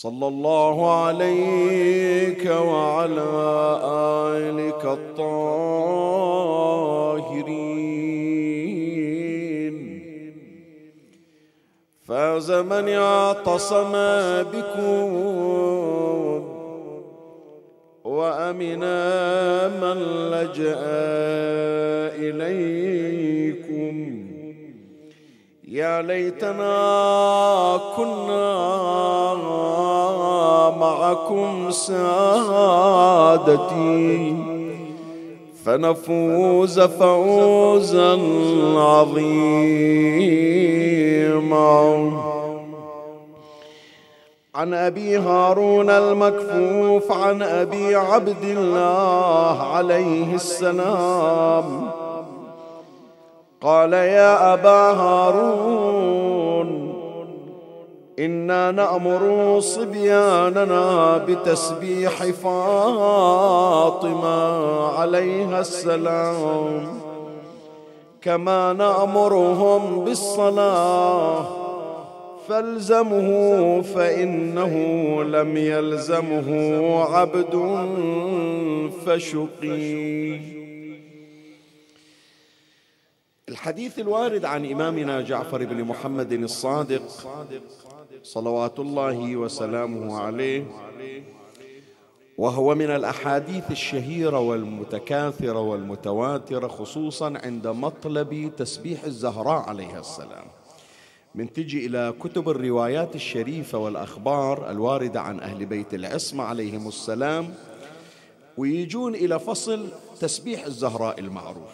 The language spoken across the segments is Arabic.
صلى الله عليك وعلى آلك الطاهرين. فاز من اعتصم بكم وأمنا من لجأ إليكم. يا ليتنا كنا معكم سادتي فنفوز فوزا عظيما. عن أبي هارون المكفوف عن أبي عبد الله عليه السلام قال يا أبا هارون إنا نأمر صبياننا بتسبيح فاطمة عليها السلام. كما نأمرهم بالصلاة فالزمه فإنه لم يلزمه عبد فشقي. الحديث الوارد عن إمامنا جعفر بن محمد الصادق صلوات الله وسلامه عليه وهو من الأحاديث الشهيرة والمتكاثرة والمتواترة خصوصا عند مطلب تسبيح الزهراء عليها السلام. من تجي إلى كتب الروايات الشريفة والأخبار الواردة عن أهل بيت العصمة عليهم السلام ويجون إلى فصل تسبيح الزهراء المعروف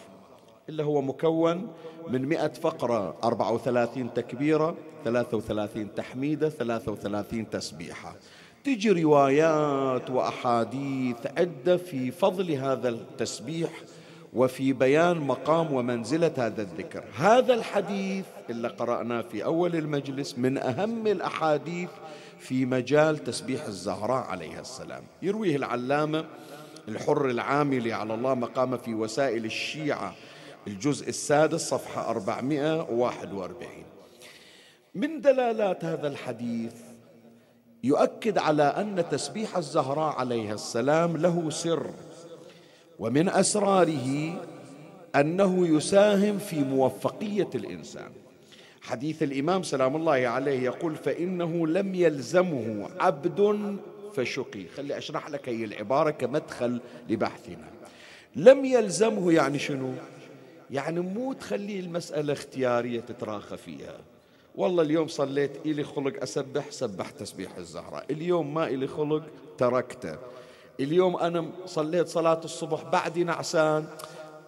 إلا هو مكون من مئة فقرة أربعة وثلاثين تكبيرة ثلاثة وثلاثين تحميدة ثلاثة وثلاثين تسبيحة. تجي روايات وأحاديث عدة في فضل هذا التسبيح وفي بيان مقام ومنزلة هذا الذكر. هذا الحديث اللي قرأناه في أول المجلس من أهم الأحاديث في مجال تسبيح الزهراء عليها السلام. يرويه العلامة الحر العاملي على الله مقام في وسائل الشيعة الجزء السادس صفحة 441 من دلالات هذا الحديث يؤكد على أن تسبيح الزهراء عليها السلام له سر ومن أسراره أنه يساهم في موفقية الإنسان. حديث الإمام سلام الله عليه يقول فإنه لم يلزمه عبد فشقي. خلي أشرح لك هي العبارة كمدخل لبحثنا. لم يلزمه يعني شنو؟ يعني مو تخلي المسألة اختيارية تتراخى فيها. والله اليوم صليت إلي خلق أسبح سبح تسبيح الزهراء. اليوم ما إلي خلق تركته. اليوم أنا صليت صلاة الصبح بعدي نعسان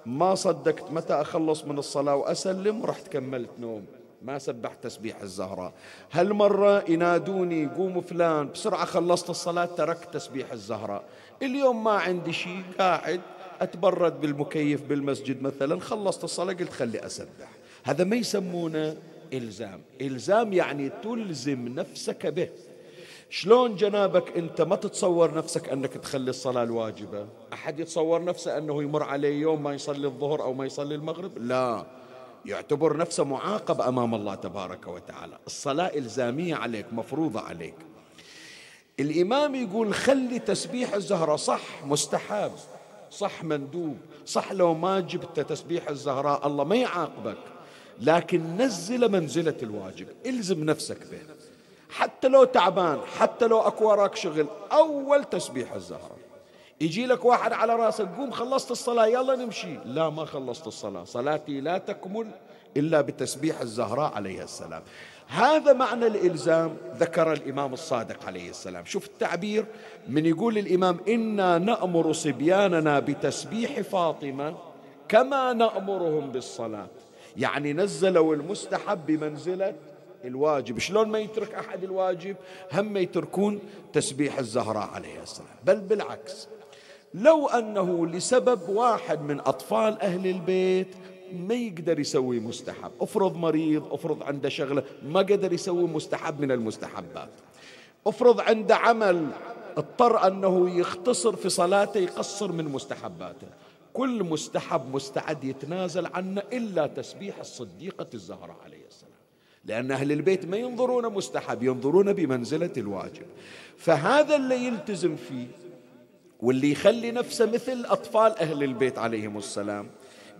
ما صدقت متى أخلص من الصلاة وأسلم رحت كملت نوم. ما سبحت تسبيح الزهراء. هالمرة ينادوني قوم فلان بسرعة خلصت الصلاة تركت تسبيح الزهراء. اليوم ما عندي شيء قاعد أتبرد بالمكيف بالمسجد مثلا خلصت الصلاة قلت خلي أسبح. هذا ما يسمونه إلزام. إلزام يعني تلزم نفسك به. شلون جنابك أنت ما تتصور نفسك أنك تخلي الصلاة الواجبة؟ أحد يتصور نفسه أنه يمر عليه يوم ما يصلي الظهر أو ما يصلي المغرب؟ لا. يعتبر نفسه معاقب أمام الله تبارك وتعالى. الصلاة إلزامية عليك مفروضة عليك. الإمام يقول خلي تسبيح الزهرة صح مستحب. صح مندوب صح لو ما جبت تسبيح الزهراء الله ما يعاقبك. لكن نزل منزلة الواجب إلزم نفسك به. حتى لو تعبان حتى لو أكو وراك شغل أول تسبيح الزهره يجي لك واحد على راسك قوم خلصت الصلاة يلا نمشي. لا ما خلصت الصلاة. صلاتي لا تكمل إلا بتسبيح الزهراء عليه السلام. هذا معنى الإلزام ذكر الإمام الصادق عليه السلام. شوف التعبير من يقول الإمام إنا نأمر صبياننا بتسبيح فاطمة كما نأمرهم بالصلاة. يعني نزلوا المستحب بمنزلة الواجب. شلون ما يترك أحد الواجب هم يتركون تسبيح الزهراء عليه السلام. بل بالعكس لو أنه لسبب واحد من أطفال أهل البيت ما يقدر يسوي مستحب. افرض مريض افرض عنده شغلة ما قدر يسوي مستحب من المستحبات. افرض عنده عمل اضطر أنه يختصر في صلاته يقصر من مستحباته. كل مستحب مستعد يتنازل عنه إلا تسبيح الصديقة الزهراء عليه السلام. لأن أهل البيت ما ينظرون مستحب ينظرون بمنزلة الواجب. فهذا اللي يلتزم فيه واللي يخلي نفسه مثل أطفال أهل البيت عليهم السلام.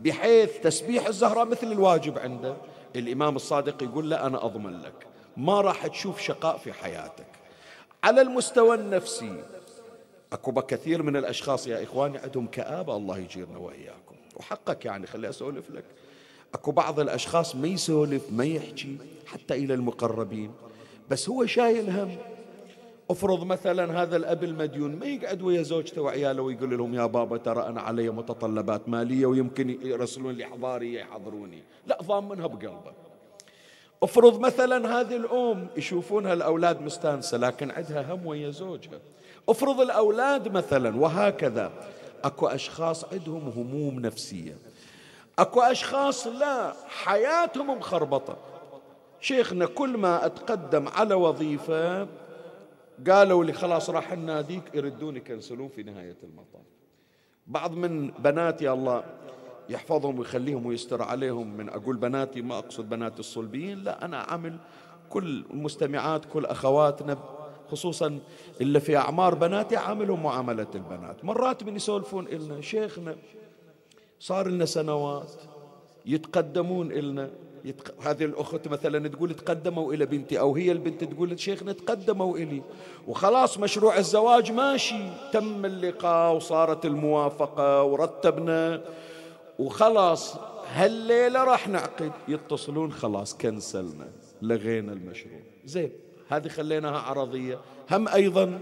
بحيث تسبيح الزهراء مثل الواجب عنده. الإمام الصادق يقول له أنا أضمن لك ما راح تشوف شقاء في حياتك. على المستوى النفسي أكو كثير من الأشخاص يا إخواني عندهم كآبة الله يجيرنا وإياكم. وحقك يعني خلي أسولف لك. أكو بعض الأشخاص ما يسولف ما يحكي حتى إلى المقربين بس هو شايل هم. افرض مثلا هذا الأب المديون ما يقعد ويا زوجته وعياله ويقول لهم يا بابا ترى أنا علي متطلبات مالية ويمكن يرسلون لي حضاري يحضروني. لا ضامنها بقلبه. افرض مثلا هذه الأم يشوفونها الاولاد مستانسة لكن عندها هم ويا زوجها. افرض الأولاد مثلا وهكذا أكو أشخاص عندهم هموم نفسية. أكو أشخاص لا حياتهم مخربطة. شيخنا كل ما أتقدم على وظيفة قالوا لي خلاص راح ناديك يردون يكنسلون في نهاية المطاف. بعض من بناتي الله يحفظهم ويخليهم ويستر عليهم من أقول بناتي ما أقصد بنات الصلبيين لا أنا عامل كل المستمعات كل أخواتنا خصوصا اللي في أعمار بناتي عاملهم معاملة البنات. مرات من يسولفون إلنا شيخنا صار لنا سنوات يتقدمون إلنا. يتق... هذه الأخت مثلا تقول تقدموا إلى بنتي أو هي البنت تقول شيخنا تقدموا إلي. وخلاص مشروع الزواج ماشي. تم اللقاء وصارت الموافقة ورتبنا. وخلاص هالليلة راح نعقد. يتصلون خلاص كنسلنا. لغينا المشروع. زين هذه خليناها عرضية. هم أيضا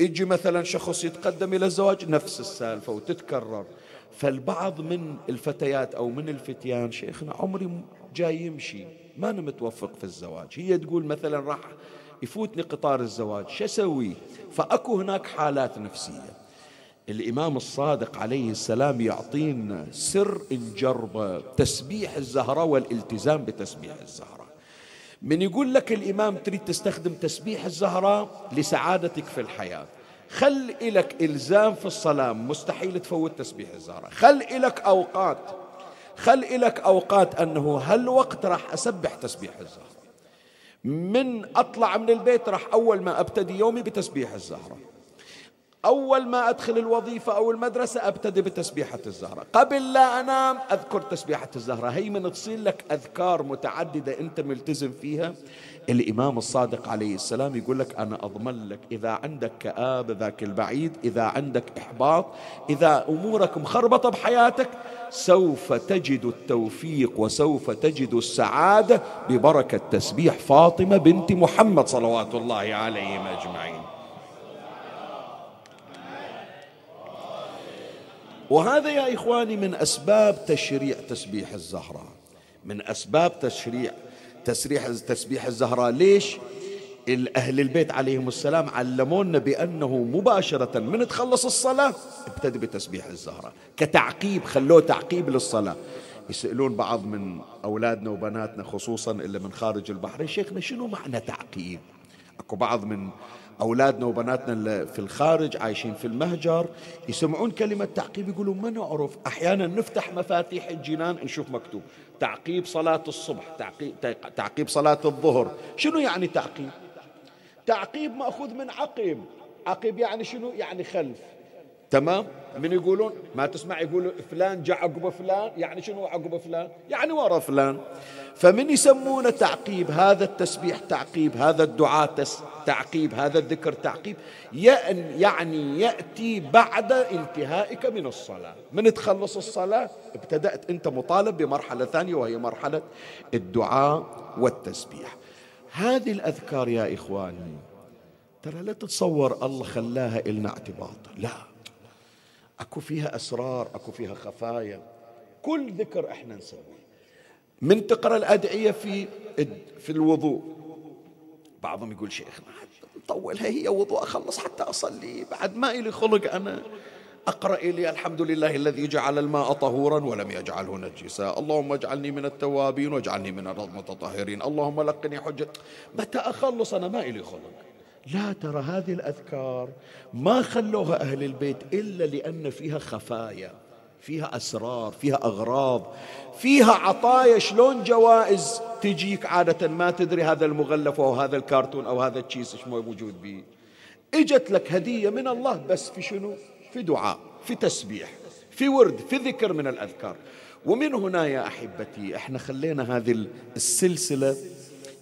يجي مثلا شخص يتقدم إلى الزواج نفس السالفة وتتكرر. فالبعض من الفتيات أو من الفتيان شيخنا عمري جاي يمشي. ما أنا متوفق في الزواج. هي تقول مثلا راح يفوتني قطار الزواج. شو أسوي؟ فأكو هناك حالات نفسية. الإمام الصادق عليه السلام يعطينا سر الجربة تسبيح الزهرة والالتزام بتسبيح الزهرة. من يقول لك الإمام تريد تستخدم تسبيح الزهرة لسعادتك في الحياة. خل إلك إلزام في الصلاة. مستحيل تفوت تسبيح الزهرة. خل إلك أوقات خل إلك أوقات أنه هالوقت راح أسبح تسبيح الزهرة. من أطلع من البيت راح أول ما أبتدي يومي بتسبيح الزهرة. أول ما أدخل الوظيفة أو المدرسة أبتدي بتسبيحة الزهرة. قبل لا أنام أذكر تسبيحة الزهرة. هي من تصير لك أذكار متعددة أنت ملتزم فيها. الإمام الصادق عليه السلام يقول لك أنا أضمن لك إذا عندك كآبة ذاك البعيد إذا عندك إحباط إذا أمورك مخربطة بحياتك سوف تجد التوفيق وسوف تجد السعادة ببركة تسبيح فاطمة بنت محمد صلوات الله عليهم أجمعين. وهذا يا إخواني من أسباب تشريع تسبيح الزهراء من أسباب تشريع تسريح تسبيح الزهراء. ليش؟ أهل البيت عليهم السلام علمونا بأنه مباشرة من تخلص الصلاة ابتدي بتسبيح الزهراء كتعقيب خلوه تعقيب للصلاة. يسألون بعض من أولادنا وبناتنا خصوصا اللي من خارج البحرين شيخنا شنو معنى تعقيب؟ أكو بعض من أولادنا وبناتنا اللي في الخارج عايشين في المهجر يسمعون كلمة تعقيب يقولون ما نعرف أحيانا نفتح مفاتيح الجنان نشوف مكتوب. تعقيب صلاة الصبح تعقيب, تعقيب صلاة الظهر. شنو يعني تعقيب؟ تعقيب مأخوذ من عقب عقب يعني شنو؟ يعني خلف. تمام؟ من يقولون ما تسمع يقولوا فلان جاء عقب فلان يعني شنو عقب فلان؟ يعني ورا فلان. فمن يسمونه تعقيب هذا التسبيح تعقيب هذا الدعاء تعقيب هذا الذكر تعقيب يعني يأتي بعد انتهائك من الصلاة. من تخلص الصلاة؟ ابتدأت أنت مطالب بمرحلة ثانية وهي مرحلة الدعاء والتسبيح. هذه الأذكار يا إخواني ترى لا تتصور الله خلاها إلنا اعتباط لا. اكو فيها اسرار اكو فيها خفايا. كل ذكر إحنا نسويه. من تقرأ الأدعية في في الوضوء. بعضهم يقول شيخنا طولها هي وضوء أخلص حتى أصلي. بعد ما إلي خلق أنا أقرأ إلي الحمد لله الذي جعل الماء طهورا ولم يجعله نجسا. اللهم اجعلني من التوابين واجعلني من المتطهرين اللهم لقني حجة. متى أخلص أنا ما إلي خلق. لا ترى هذه الأذكار ما خلوها أهل البيت إلا لأن فيها خفايا فيها أسرار فيها أغراض فيها عطايا شلون جوائز تجيك عادة ما تدري هذا المغلف أو هذا الكرتون أو هذا التشيس إيش موجود به إجت لك هدية من الله بس في شنو؟ في دعاء في تسبيح في ورد في ذكر من الأذكار. ومن هنا يا أحبتي إحنا خلينا هذه السلسلة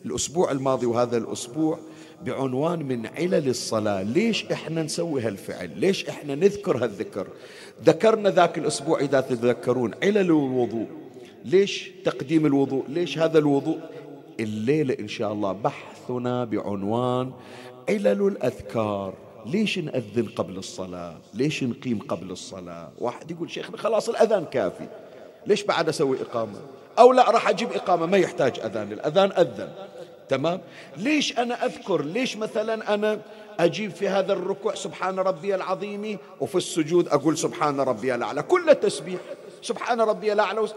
الأسبوع الماضي وهذا الأسبوع بعنوان من علل الصلاة. ليش إحنا نسوي هالفعل؟ ليش إحنا نذكر هالذكر؟ ذكرنا ذاك الأسبوع إذا تتذكرون علل الوضوء. ليش تقديم الوضوء؟ ليش هذا الوضوء؟ الليلة إن شاء الله بحثنا بعنوان علل الأذكار. ليش نأذن قبل الصلاة؟ ليش نقيم قبل الصلاة؟ واحد يقول شيخنا خلاص الأذان كافي. ليش بعد أسوي إقامة؟ أو لا راح أجيب إقامة ما يحتاج أذان. الأذان أذن. تمام؟ ليش أنا أذكر؟ ليش مثلا أنا أجيب في هذا الركوع سبحان ربي العظيم وفي السجود أقول سبحان ربي الأعلى؟ كل تسبيح سبحان ربي الأعلى.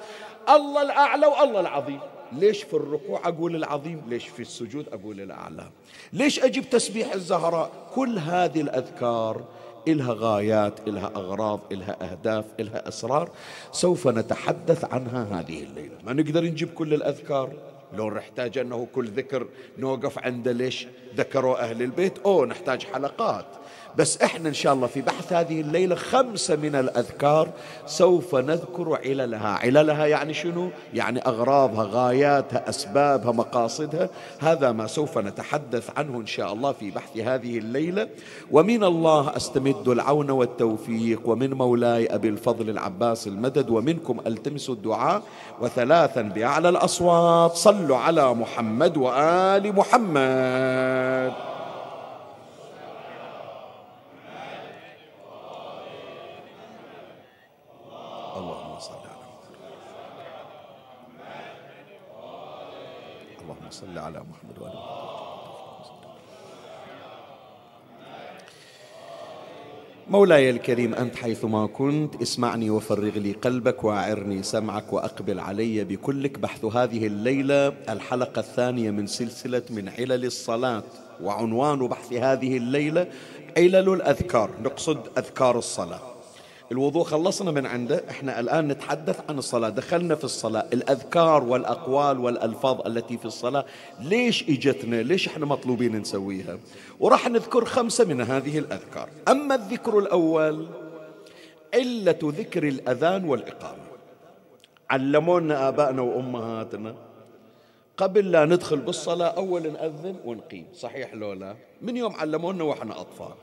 الله الأعلى والله العظيم. ليش في الركوع أقول العظيم؟ ليش في السجود أقول الأعلى؟ ليش أجيب تسبيح الزهراء؟ كل هذه الأذكار إلها غايات إلها أغراض إلها أهداف إلها أسرار. سوف نتحدث عنها هذه الليلة. ما نقدر نجيب كل الأذكار؟ لو نحتاج أنه كل ذكر نوقف عنده ليش ذكروا أهل البيت؟ أو نحتاج حلقات. بس إحنا إن شاء الله في بحث هذه الليلة خمسة من الأذكار سوف نذكر عللها، عللها يعني شنو؟ يعني أغراضها، غاياتها، أسبابها، مقاصدها، هذا ما سوف نتحدث عنه إن شاء الله في بحث هذه الليلة، ومن الله أستمد العون والتوفيق، ومن مولاي أبي الفضل العباس المدد، ومنكم ألتمس الدعاء، وثلاثا بأعلى الأصوات. صلوا على محمد وآل محمد. صل على محمد وآل مولاي الكريم أنت حيثما كنت اسمعني وفرغ لي قلبك وأعرني سمعك وأقبل علي بكلك بحث هذه الليلة. الحلقة الثانية من سلسلة من علل الصلاة وعنوان بحث هذه الليلة علل الأذكار. نقصد أذكار الصلاة. الوضوء خلصنا من عنده. إحنا الآن نتحدث عن الصلاة. دخلنا في الصلاة. الأذكار والأقوال والألفاظ التي في الصلاة. ليش إجتنا؟ ليش إحنا مطلوبين نسويها؟ وراح نذكر خمسة من هذه الأذكار. أما الذكر الأول علة ذكر الأذان والإقامة. علمونا آبائنا وأمهاتنا. قبل لا ندخل بالصلاة أول نأذن ونقيم. صحيح لولا من يوم علمونا وإحنا أطفال.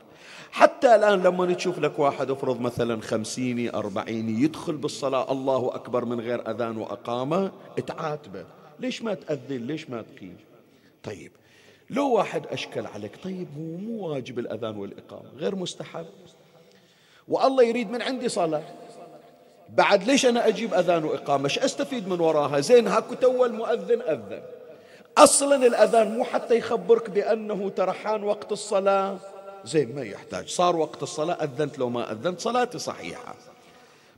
حتى الآن لما تشوف لك واحد افرض مثلا خمسيني أربعيني يدخل بالصلاة الله أكبر من غير أذان وأقامة تعاتبه ليش ما تأذن؟ ليش ما تقيم؟ طيب لو واحد أشكل عليك طيب هو مو واجب الأذان والإقامة غير مستحب. والله يريد من عندي صلاة. بعد ليش أنا أجيب أذان وإقامة؟ إيش أستفيد من وراها؟ زين هاكو تو المؤذن أذن. أصلا الأذان مو حتى يخبرك بأنه ترحان وقت الصلاة. زين ما يحتاج. صار وقت الصلاة أذنت لو ما أذنت صلاتي صحيحة.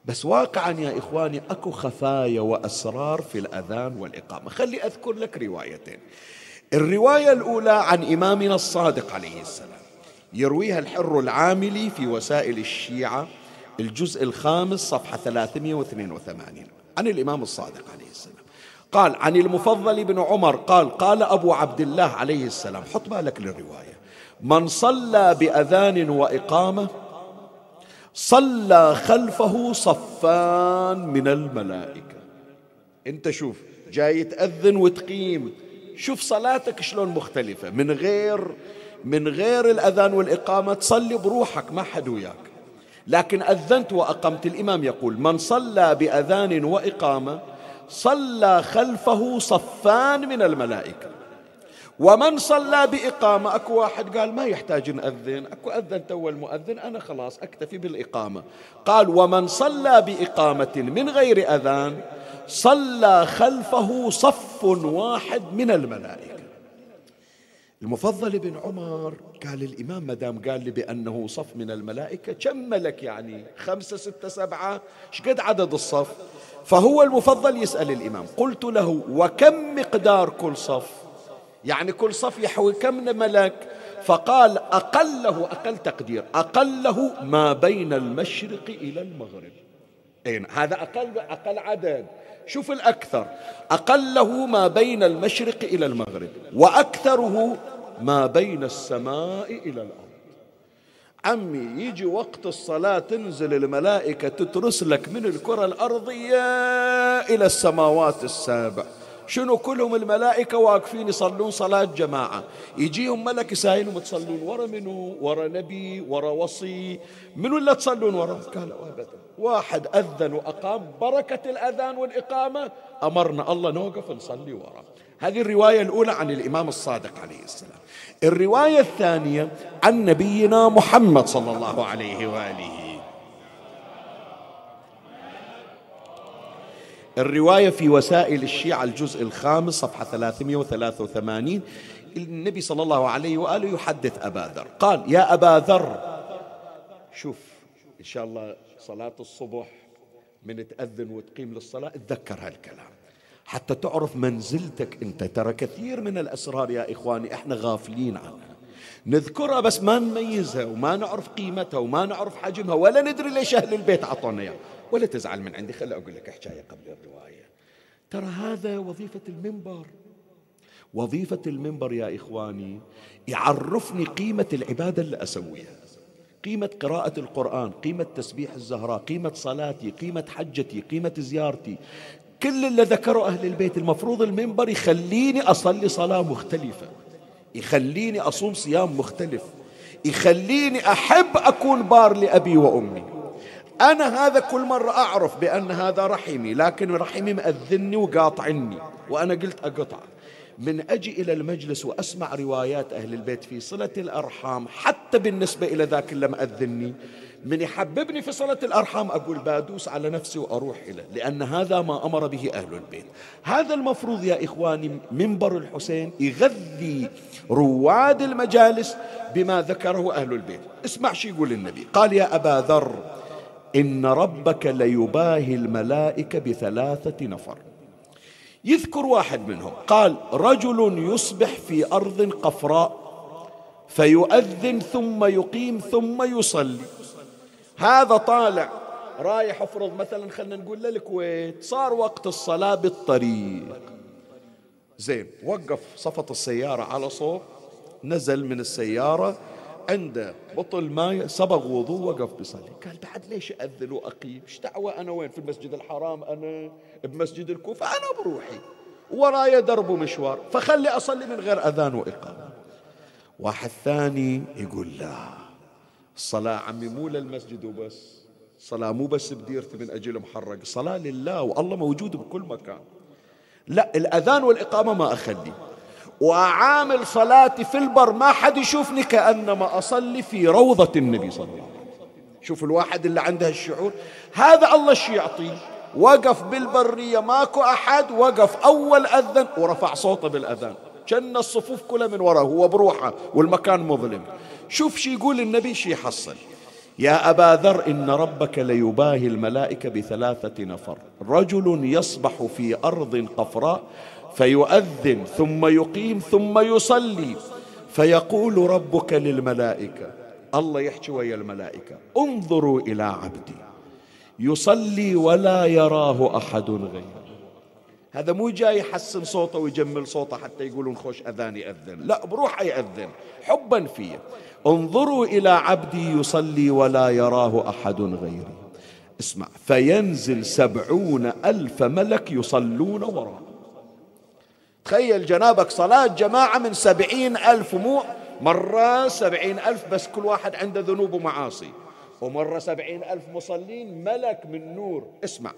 بس واقعا يا إخواني أكو خفايا وأسرار في الأذان والإقامة. خلي أذكر لك روايتين. الرواية الأولى عن إمامنا الصادق عليه السلام. يرويها الحر العاملي في وسائل الشيعة الجزء الخامس صفحة 382 عن الإمام الصادق عليه السلام. قال عن المفضل بن عمر قال قال أبو عبد الله عليه السلام. حط بالك للرواية. من صلى بأذان وإقامة صلى خلفه صفان من الملائكة. انت شوف جاي تأذن وتقيم. شوف صلاتك شلون مختلفة. من غير من غير الأذان والإقامة تصلي بروحك ما حد وياك. لكن أذنت وأقمت الإمام يقول من صلى بأذان وإقامة صلى خلفه صفان من الملائكة. ومن صلى بإقامة أكو واحد قال ما يحتاج نأذن أكو أذن تو المؤذن أنا خلاص أكتفي بالإقامة. قال ومن صلى بإقامة من غير أذان صلى خلفه صف واحد من الملائكة. المفضل بن عمر قال الإمام مدام قال لي بأنه صف من الملائكة كم ملك يعني؟ خمسة ستة سبعة؟ شقد عدد الصف؟ فهو المفضل يسأل الإمام قلت له وكم مقدار كل صف؟ يعني كل صف يحوي كم ملك فقال أقله أقل تقدير أقله ما بين المشرق إلى المغرب. أين هذا أقل أقل عدد. شوف الأكثر. أقله ما بين المشرق إلى المغرب وأكثره ما بين السماء إلى الأرض. عمي يجي وقت الصلاة تنزل الملائكة تترس لك من الكرة الأرضية إلى السماوات السابع. شنو كلهم الملائكة واقفين يصلون صلاة جماعة. يجيهم ملك يسائلهم تصلون ورا منو؟ ورا نبي؟ ورا وصي؟ منو اللي تصلون ورا؟ قالوا أبدا. واحد أذن وأقام بركة الأذان والإقامة. أمرنا الله نوقف نصلي ورا. هذه الرواية الأولى عن الإمام الصادق عليه السلام. الرواية الثانية عن نبينا محمد صلى الله عليه وآله. الرواية في وسائل الشيعة الجزء الخامس صفحة 383 النبي صلى الله عليه وآله يحدث أبا ذر. قال يا أبا ذر. شوف إن شاء الله صلاة الصبح من تأذن وتقيم للصلاة. اتذكر هالكلام. حتى تعرف منزلتك أنت. ترى كثير من الأسرار يا إخواني إحنا غافلين عنها. نذكرها بس ما نميزها وما نعرف قيمتها وما نعرف حجمها ولا ندري ليش أهل البيت أعطونا إياها. ولا تزعل من عندي. خلي أقول لك حكايه قبل الرواية. ترى هذا وظيفة المنبر. وظيفة المنبر يا إخواني يعرفني قيمة العبادة اللي أسويها. قيمة قراءة القرآن قيمة تسبيح الزهراء قيمة صلاتي قيمة حجتي قيمة زيارتي. كل اللي ذكره أهل البيت المفروض المنبر يخليني أصلي صلاة مختلفة. يخليني أصوم صيام مختلف. يخليني أحب أكون بار لأبي وأمي. أنا هذا كل مرة أعرف بأن هذا رحمي لكن رحمي مأذني وقاطعني وأنا قلت أقطع. من أجي إلى المجلس وأسمع روايات أهل البيت في صلة الأرحام حتى بالنسبة إلى ذاك اللي مأذني من يحببني في صلة الأرحام أقول بادوس على نفسي وأروح إليه لأن هذا ما أمر به أهل البيت. هذا المفروض يا إخواني منبر الحسين يغذي رواد المجالس بما ذكره أهل البيت. اسمع شو يقول النبي قال يا أبا ذر إن ربك ليباهي الملائكة بثلاثة نفر. يذكر واحد منهم قال رجل يصبح في أرض قفراء فيؤذن ثم يقيم ثم يصلي. هذا طالع رايح افرض مثلا خلينا نقول للكويت صار وقت الصلاة بالطريق. زين وقف صفط السيارة على صوب نزل من السيارة عنده بطل ماء صبغ وضوء وقف بيصلي قال بعد ليش أذن وأقيم؟ إيش دعوة أنا وين؟ في المسجد الحرام أنا بمسجد الكوفة أنا بروحي. ورايا درب ومشوار فخلي أصلي من غير أذان وإقامة. واحد ثاني يقول لا الصلاة عمي مو للمسجد وبس الصلاة مو بس بديرتي من أجل محرق صلاة لله والله موجود بكل مكان. لا الأذان والإقامة ما أخلي وأعامل صلاتي في البر ما حد يشوفني كأنما أصلي في روضة النبي صلى الله عليه وسلم. شوف الواحد اللي عنده الشعور. هذا الله شي يعطيه وقف بالبرية ماكو أحد. وقف أول أذن ورفع صوته بالأذان. كأن الصفوف كلها من وراه هو بروحه والمكان مظلم. شوف شي يقول النبي شي يحصل؟ يا أبا ذر إن ربك ليباهي الملائكة بثلاثة نفر. رجل يصبح في أرض قفراء فيؤذن ثم يقيم ثم يصلي. فيقول ربك للملائكة الله يحكي ويا الملائكة انظروا إلى عبدي. يصلي ولا يراه أحد غيره. هذا مو جاي يحسن صوته ويجمل صوته حتى يقولون خوش أذان يأذن. لا بروحه يأذن حبا فيه. انظروا إلى عبدي يصلي ولا يراه أحد غيري. اسمع فينزل سبعون ألف ملك يصلون وراءه. تخيل جنابك صلاة جماعة من سبعين ألف مو مرة سبعين ألف بس كل واحد عنده ذنوب ومعاصي. ومرة سبعين ألف مصلين ملك من نور. اسمع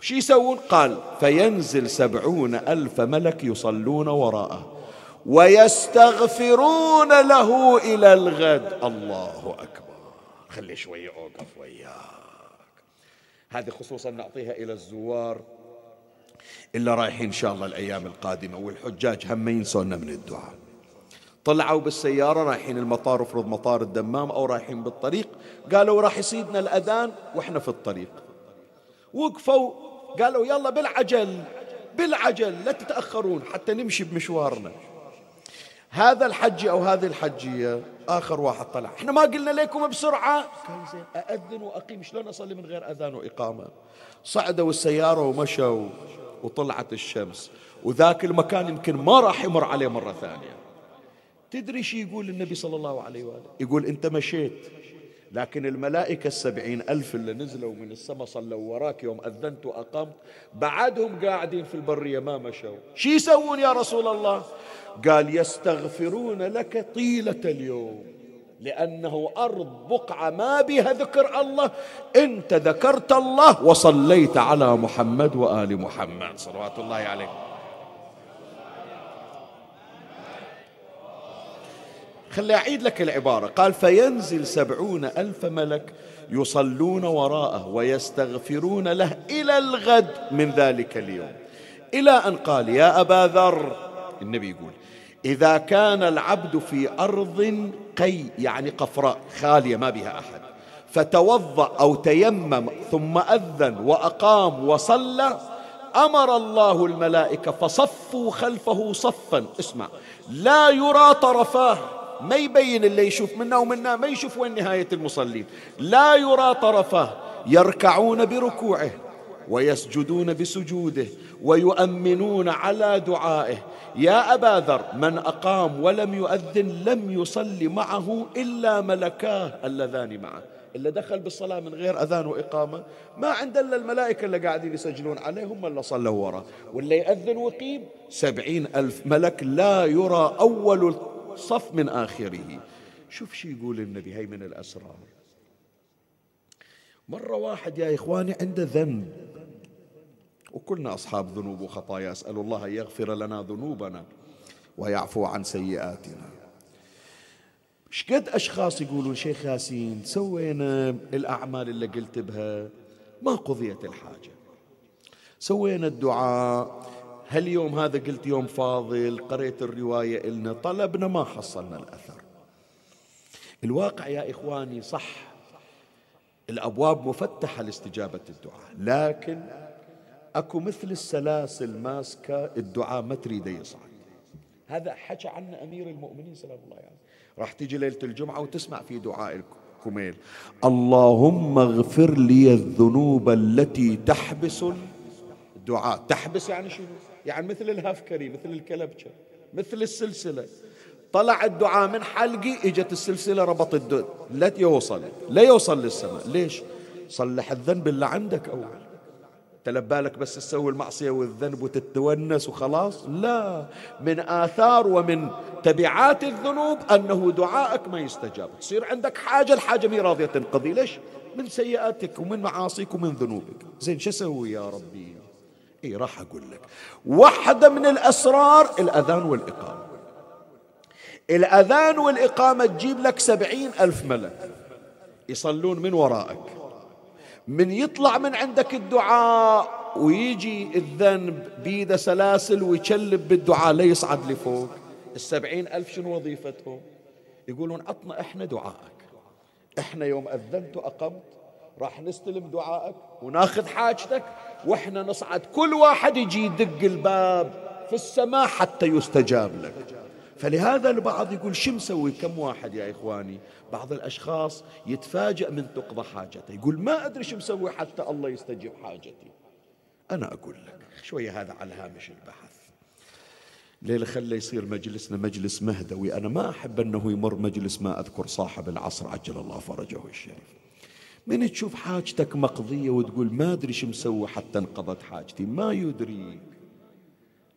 شو يسوون؟ قال فينزل سبعون ألف ملك يصلون وراءه ويستغفرون له إلى الغد. الله أكبر. خلي شوي أوقف وياك هذه خصوصا نعطيها إلى الزوار. إلا رايحين إن شاء الله الأيام القادمة والحجاج هم ينسونا من الدعاء. طلعوا بالسيارة رايحين المطار افرض مطار الدمام أو رايحين بالطريق. قالوا راح يصيدنا الأذان وإحنا في الطريق. وقفوا قالوا يلا بالعجل بالعجل لا تتأخرون حتى نمشي بمشوارنا. هذا الحجي أو هذه الحجية آخر واحد طلع. إحنا ما قلنا لكم بسرعة. قال زين أأذن وأقيم شلون أصلي من غير أذان وإقامة؟ صعدوا السيارة ومشوا. وطلعت الشمس. وذاك المكان يمكن ما راح يمر عليه مرة ثانية. تدري شي يقول النبي صلى الله عليه وآله؟ يقول أنت مشيت لكن الملائكة السبعين ألف اللي نزلوا من السماء صلوا وراك يوم أذنت وأقمت. بعدهم قاعدين في البرية ما مشوا. شي يسوون يا رسول الله؟ قال يستغفرون لك طيلة اليوم. لأنه أرض بقعة ما بها ذكر الله. أنت ذكرت الله وصليت على محمد وآل محمد. صلوات الله عليه. خلي أعيد لك العبارة. قال فينزل سبعون ألف ملك يصلون وراءه ويستغفرون له إلى الغد من ذلك اليوم. إلى أن قال يا أبا ذر. النبي يقول إذا كان العبد في أرض قي يعني قفراء خالية ما بها أحد. فتوضأ أو تيمم ثم أذن وأقام وصلى أمر الله الملائكة فصفوا خلفه صفا. اسمع لا يرى طرفاه ما يبين اللي يشوف منا ومنا ما يشوف وين نهاية المصلين. لا يرى طرفاه يركعون بركوعه ويسجدون بسجوده. ويؤمنون على دعائه. يا أبا ذر من أقام ولم يؤذن لم يصلي معه إلا ملكاه اللذان معه. اللي دخل بالصلاة من غير أذان وإقامة. ما عند إلا الملائكة اللي قاعدين يسجلون عليه هم اللي صلوا وراه واللي يأذن ويقيم سبعين ألف ملك لا يرى أول الصف من آخره. شوف شو يقول النبي هي من الأسرار. مرة واحد يا إخواني عنده ذنب. وكلنا أصحاب ذنوب وخطايا. أسأل الله أن يغفر لنا ذنوبنا ويعفو عن سيئاتنا. شقد أشخاص يقولون شيخ ياسين سوينا الأعمال اللي قلت بها ما قضيت الحاجة. سوينا الدعاء هل يوم هذا قلت يوم فاضل قريت الرواية إلنا طلبنا ما حصلنا الأثر. الواقع يا إخواني صح الأبواب مفتحة لاستجابة الدعاء لكن أكو مثل السلاسل ماسكة الدعاء ما تريده يصعد. هذا حكى عنه أمير المؤمنين سلام الله عليه يعني. راح تجي ليلة الجمعة وتسمع في دعاء الكميل. اللهم اغفر لي الذنوب التي تحبس الدعاء تحبس يعني شنو؟ يعني مثل الهفكري مثل الكلبشة مثل السلسلة. طلع الدعاء من حلقي إجت السلسلة ربط الدعاء لا يوصل لا يوصل للسماء. ليش؟ صلح الذنب اللي عندك اول تلبالك بس تسوي المعصية والذنب وتتونس وخلاص؟ لا. من آثار ومن تبعات الذنوب أنه دعائك ما يستجاب. تصير عندك حاجة الحاجة مي راضية تنقضي. ليش؟ من سيئاتك ومن معاصيك ومن ذنوبك. زين شو أسوي يا ربي؟ اي راح أقول لك. واحدة من الأسرار الأذان والإقامة. الأذان والإقامة تجيب لك سبعين ألف ملك. يصلون من ورائك من يطلع من عندك الدعاء ويجي الذنب بيده سلاسل ويشلب بالدعاء لا يصعد لفوق. السبعين ألف شنو وظيفتهم؟ يقولون عطنا إحنا دعائك. إحنا يوم أذنت وأقمت راح نستلم دعائك وناخذ حاجتك وإحنا نصعد. كل واحد يجي يدق الباب في السماء حتى يستجاب لك. فلهذا البعض يقول شو مسوي؟ كم واحد يا إخواني؟ بعض الأشخاص يتفاجأ من تقضى حاجته يقول ما أدري شو مسوي حتى الله يستجيب حاجتي. أنا أقول لك شوية هذا على هامش البحث. ليلة خلى يصير مجلسنا مجلس مهدوي. أنا ما أحب أنه يمر مجلس ما أذكر صاحب العصر عجل الله فرجه الشريف. من تشوف حاجتك مقضية وتقول ما أدري شو مسوي حتى انقضت حاجتي؟ ما يدريك.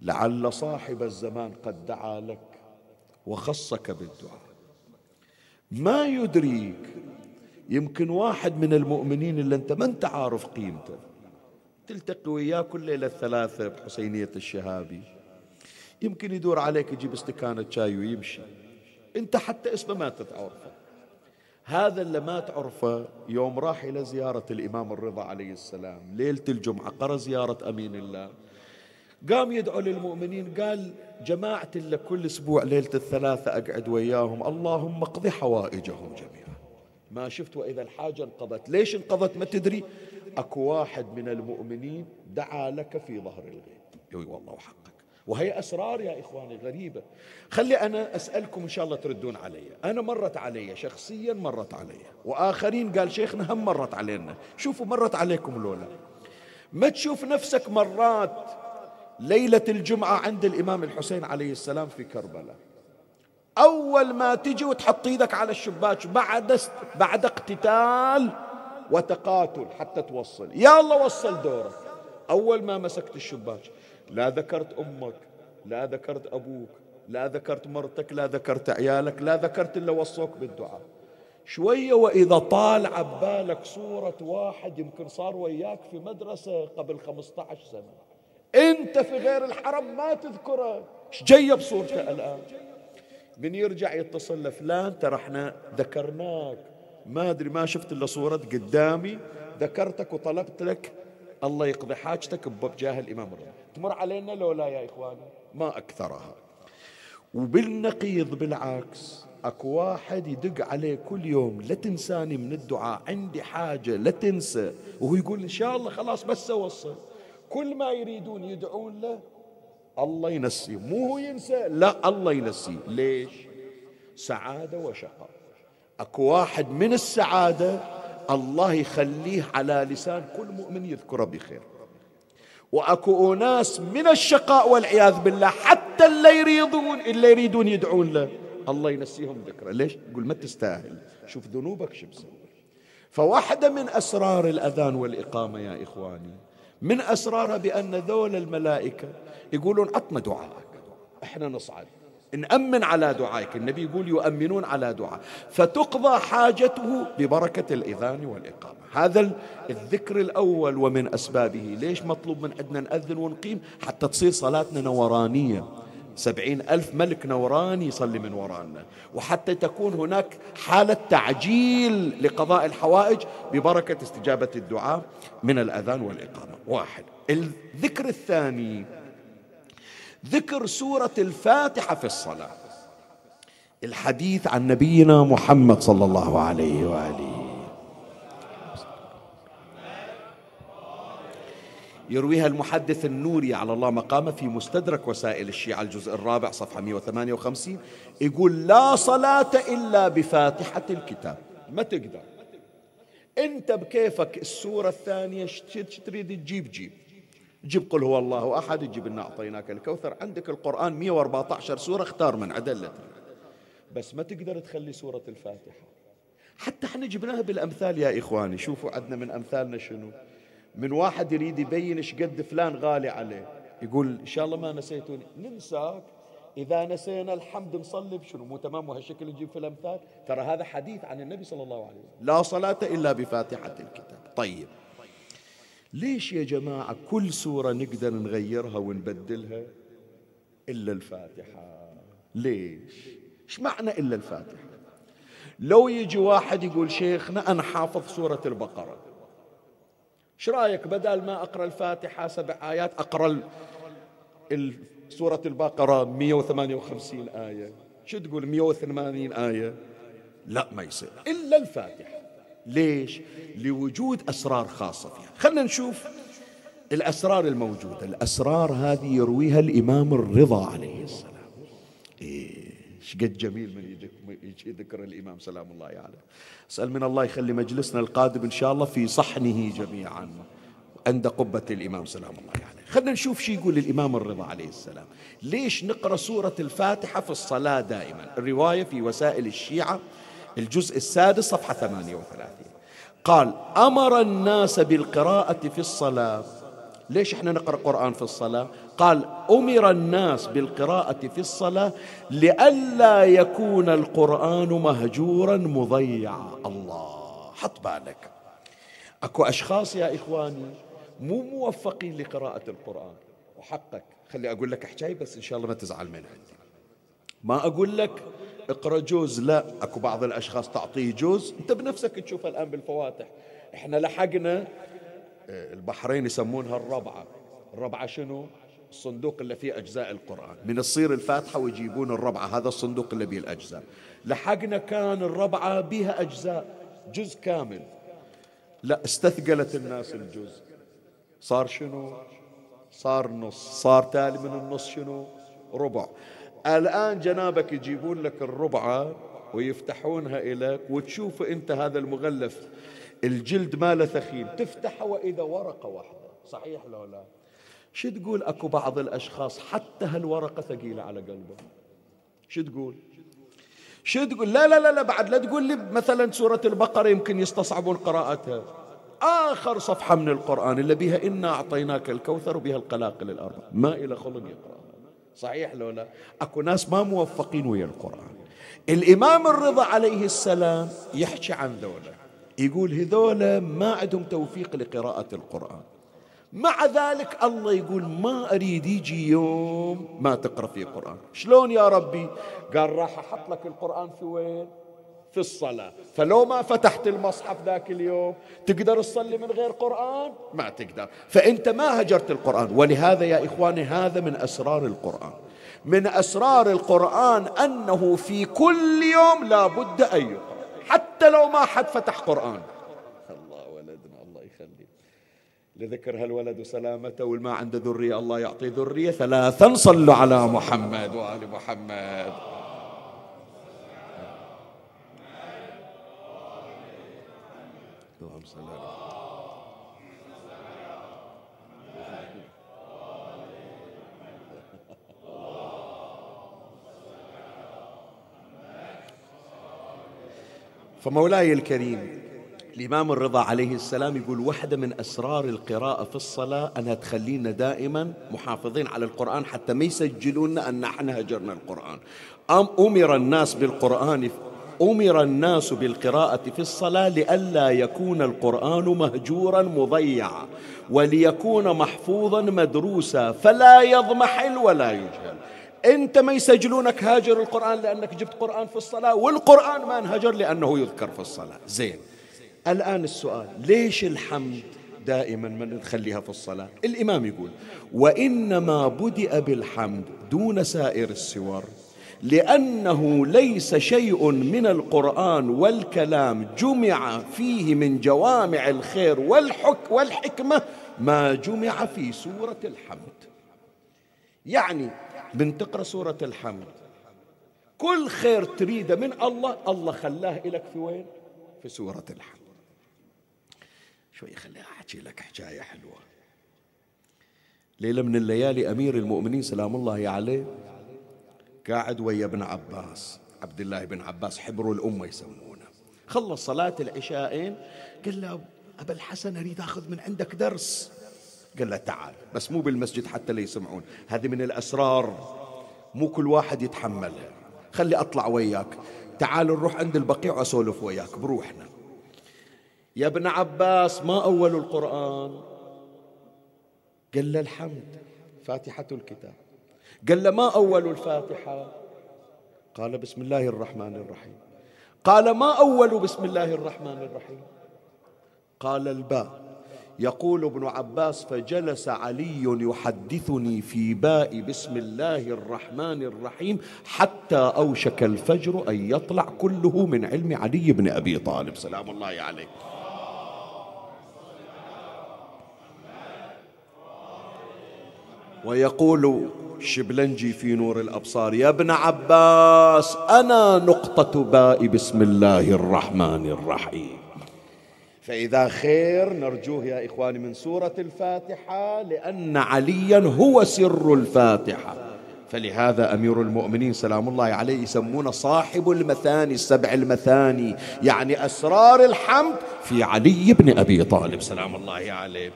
لعل صاحب الزمان قد دعا لك. وخصك بالدعاء. ما يدريك يمكن واحد من المؤمنين اللي انت ما انت عارف قيمته. تلتقي وياه كل ليلة الثلاثة بحسينية الشهابي. يمكن يدور عليك يجيب استكانة شاي ويمشي. انت حتى اسمه ما تتعرفه. هذا اللي ما تعرفه يوم راح إلى زيارة الإمام الرضا عليه السلام. ليلة الجمعة قرأ زيارة أمين الله. قام يدعو للمؤمنين قال جماعة اللي كل أسبوع ليلة الثلاثة أقعد وياهم اللهم اقضي حوائجهم جميعا. ما شفت وإذا الحاجة انقضت. ليش انقضت؟ ما تدري. أكو واحد من المؤمنين دعا لك في ظهر الغيب. يقول والله وحقك وهي أسرار يا إخواني غريبة. خلي أنا أسألكم إن شاء الله تردون علي. أنا مرت علي شخصيا مرت علي. وآخرين قال شيخنا هم مرت علينا. شوفوا مرت عليكم لولا. ما تشوف نفسك مرات ليلة الجمعة عند الإمام الحسين عليه السلام في كربلاء. أول ما تجي وتحط إيدك على الشباك بعد بعد اقتتال وتقاتل حتى توصل. يا الله وصل دورك. أول ما مسكت الشباك لا ذكرت أمك لا ذكرت أبوك لا ذكرت مرتك لا ذكرت عيالك لا ذكرت إلا وصوك بالدعاء. شوية وإذا طال عبالك صورة واحد يمكن صار وياك في مدرسة قبل 15 سنة. انت في غير الحرم ما تذكره. إيش جاية بصورته الآن؟ من يرجع يتصل لفلان ترى إحنا ذكرناك. ما أدري ما شفت إلا صورة قدامي ذكرتك وطلبت لك الله يقضي حاجتك بجاه الإمام الرضا. تمر علينا لو لا يا إخواني؟ ما أكثرها. وبالنقيض بالعكس أكو واحد يدق عليه كل يوم لا تنساني من الدعاء عندي حاجة لا تنسى. وهو يقول إن شاء الله خلاص بس أوصل. كل ما يريدون يدعون له الله ينسيه. مو هو ينسى لا الله ينسيه. ليش؟ سعادة وشقاء. أكو واحد من السعادة الله يخليه على لسان كل مؤمن يذكره بخير. وأكو أناس من الشقاء والعياذ بالله حتى اللي يريدون اللي يريدون يدعون له الله ينسيهم ذكره. ليش؟ يقول ما تستاهل. شوف ذنوبك شو مسوي فواحدة من أسرار الأذان والإقامة يا إخواني من أسرارها بأن ذول الملائكة يقولون عطنا دعائك إحنا نصعد. نأمن على دعائك. النبي يقول يؤمنون على دعاء. فتقضى حاجته ببركة الإذان والإقامة. هذا الذكر الأول ومن أسبابه. ليش مطلوب من عندنا نأذن ونقيم؟ حتى تصير صلاتنا نورانية. سبعين ألف ملك نوراني يصلي من ورانا. وحتى تكون هناك حالة تعجيل لقضاء الحوائج ببركة استجابة الدعاء من الأذان والإقامة. واحد. الذكر الثاني ذكر سورة الفاتحة في الصلاة. الحديث عن نبينا محمد صلى الله عليه وآله يرويها المحدث النوري على الله مقامه في مستدرك وسائل الشيعة الجزء الرابع صفحة 158 يقول لا صلاة إلا بفاتحة الكتاب. ما تقدر. أنت بكيفك السورة الثانية تريد؟ تجيب جيب. جيب قل هو الله أحد تجيب لنا أعطيناك الكوثر. عندك القرآن 114 سورة اختار من عدلة بس ما تقدر تخلي سورة الفاتحة. حتى إحنا جبناها بالأمثال يا إخواني. شوفوا عندنا من أمثالنا شنو. من واحد يريد يبين إيش قد فلان غالي عليه. يقول إن شاء الله ما نسيتوني. ننساك. إذا نسينا الحمد نصلي بشنو؟ مو تمام وهالشكل نجيب في الأمثال؟ ترى هذا حديث عن النبي صلى الله عليه وسلم. لا صلاة إلا بفاتحة الكتاب. طيب. ليش يا جماعة كل سورة نقدر نغيرها ونبدلها؟ إلا الفاتحة. ليش؟ إيش معنى إلا الفاتحة؟ لو يجي واحد يقول شيخنا أنا حافظ سورة البقرة. إيش رأيك بدل ما أقرأ الفاتحة سبع آيات أقرأ سورة البقرة 158 آية. شو تقول 180 آية؟ لا ما يصير. إلا الفاتحة. ليش؟ لوجود أسرار خاصة فيها. خلينا نشوف الأسرار الموجودة. الأسرار هذه يرويها الإمام الرضا عليه السلام. إيه قد جميل من يجي ذكر الإمام سلام الله عليه. يعني. أسأل من الله يخلي مجلسنا القادم إن شاء الله في صحنه جميعا عند قبة الإمام سلام الله عليه. يعني. خلنا نشوف شو يقول الإمام الرضا عليه السلام. ليش نقرأ سورة الفاتحة في الصلاة دائما؟ الرواية في وسائل الشيعة الجزء السادس صفحة 38 قال أمر الناس بالقراءة في الصلاة. ليش إحنا نقرأ قرآن في الصلاة؟ قال أمر الناس بالقراءة في الصلاة لئلا يكون القرآن مهجورا مضيعا. الله حط بالك. أكو أشخاص يا إخواني مو موفقين لقراءة القرآن. وحقك خلي أقول لك حكاية بس إن شاء الله ما تزعل من عندي. ما أقول لك اقرأ جوز لا. أكو بعض الأشخاص تعطيه جوز. أنت بنفسك تشوفها الآن بالفواتح. إحنا لحقنا آه، البحرين يسمونها الربعة. الربعة شنو؟ الصندوق اللي فيه أجزاء القرآن. من تصير الفاتحة ويجيبون الربعة هذا الصندوق اللي بيه الأجزاء. لحقنا كان الربعة بها أجزاء جزء كامل. لا استثقلت الناس الجزء. صار شنو؟ صار نص. صار تالي من النص شنو؟ ربع. الآن جنابك يجيبون لك الربعة ويفتحونها إليك وتشوف أنت هذا المغلف. الجلد ماله ثخين. تفتحه وإذا ورقة واحدة. صحيح لو لا؟ شو تقول أكو بعض الأشخاص حتى هالورقة ثقيلة على قلبه؟ شو تقول؟ شو تقول؟ لا لا لا لا بعد لا تقول لي مثلا سورة البقرة يمكن يستصعبون قراءتها. آخر صفحة من القرآن اللي بها إنا أعطيناك الكوثر وبها القلاقل الأربع. ما إلى خلق يقرأ صحيح لو لا؟ أكو ناس ما موفقين ويا القرآن. الإمام الرضا عليه السلام يحكي عن ذولا. يقول هذولا ما عندهم توفيق لقراءة القرآن. مع ذلك الله يقول ما أريد يجي يوم ما تقرأ فيه قرآن شلون يا ربي؟ قال راح أحط لك القرآن في وين؟ في الصلاة. فلو ما فتحت المصحف ذاك اليوم تقدر تصلي من غير قرآن؟ ما تقدر. فأنت ما هجرت القرآن. ولهذا يا إخواني هذا من أسرار القرآن. من أسرار القرآن أنه في كل يوم لا بد أن يقرأ. حتى لو ما حد فتح قرآن الله ولدنا الله يخلي لذكر هالولد وسلامته والما عنده ذرية الله يعطي ذرية. ثلاثا صلوا على محمد وآل محمد. اللهم صل على فمولاي الكريم الإمام الرضا عليه السلام يقول واحدة من أسرار القراءة في الصلاة أنها تخلينا دائما محافظين على القرآن حتى ما يسجلون أن نحن هجرنا القرآن. أم أمر الناس بالقرآن أمر الناس بالقراءة في الصلاة لئلا يكون القرآن مهجورا مضيعا وليكون محفوظا مدروسا فلا يضمحل ولا يجهل. أنت ما يسجلونك هاجر القرآن لأنك جبت قرآن في الصلاة والقرآن ما انهجر لأنه يذكر في الصلاة. زين. الآن السؤال ليش الحمد دائما من نخليها في الصلاة؟ الإمام يقول وإنما بدأ بالحمد دون سائر السور لأنه ليس شيء من القرآن والكلام جمع فيه من جوامع الخير والحك والحكمة ما جمع في سورة الحمد. يعني من تقرأ سورة الحمد كل خير تريده من الله الله خلاه لك في وين؟ في سورة الحمد. شوي خليني أحكي لك حكاية حلوة. ليلة من الليالي أمير المؤمنين سلام الله عليه قاعد ويا ابن عباس عبد الله بن عباس حبر الأمة يسمونه. خلص صلاة العشاءين قال له أبا الحسن أريد أخذ من عندك درس. قال له تعال. بس مو بالمسجد حتى لا يسمعون. هذه من الأسرار. مو كل واحد يتحملها. خلي أطلع وياك. تعال نروح عند البقيع وأسولف وياك. بروحنا. يا ابن عباس ما أول القرآن؟ قال له الحمد فاتحة الكتاب. قال له ما أول الفاتحة؟ قال بسم الله الرحمن الرحيم. قال ما أول بسم الله الرحمن الرحيم؟ قال الباء. يقول ابن عباس فجلس علي يحدثني في باء بسم الله الرحمن الرحيم حتى أوشك الفجر أن يطلع كله من علم علي بن أبي طالب. سلام الله عليه. ويقول شبلنجي في نور الأبصار يا ابن عباس أنا نقطة باء بسم الله الرحمن الرحيم. فإذا خير نرجوه يا إخواني من سورة الفاتحة لأن عليا هو سر الفاتحة. فلهذا أمير المؤمنين سلام الله عليه يسمونه صاحب المثاني السبع المثاني يعني أسرار الحمد في علي بن أبي طالب سلام الله عليه.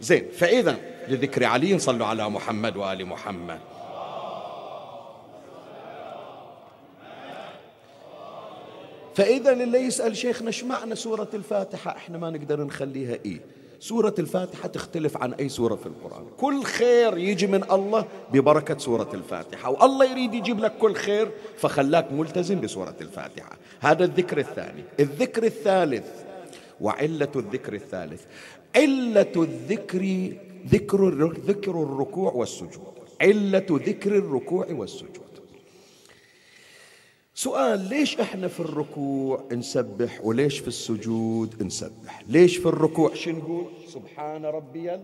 زين فإذا لذكر علي صلوا على محمد وآل محمد. فإذا اللي يسأل شيخنا إيش معنى سورة الفاتحة؟ إحنا ما نقدر نخليها إيه. سورة الفاتحة تختلف عن أي سورة في القرآن. كل خير يجي من الله ببركة سورة الفاتحة والله يريد يجيب لك كل خير فخلاك ملتزم بسورة الفاتحة. هذا الذكر الثاني. الذكر الثالث وعلة الذكر الثالث. علة الذكر ذكر ذكر الركوع والسجود. علة ذكر الركوع والسجود. سؤال ليش إحنا في الركوع نسبح وليش في السجود نسبح؟ ليش في الركوع؟ شو نقول؟ سبحان ربي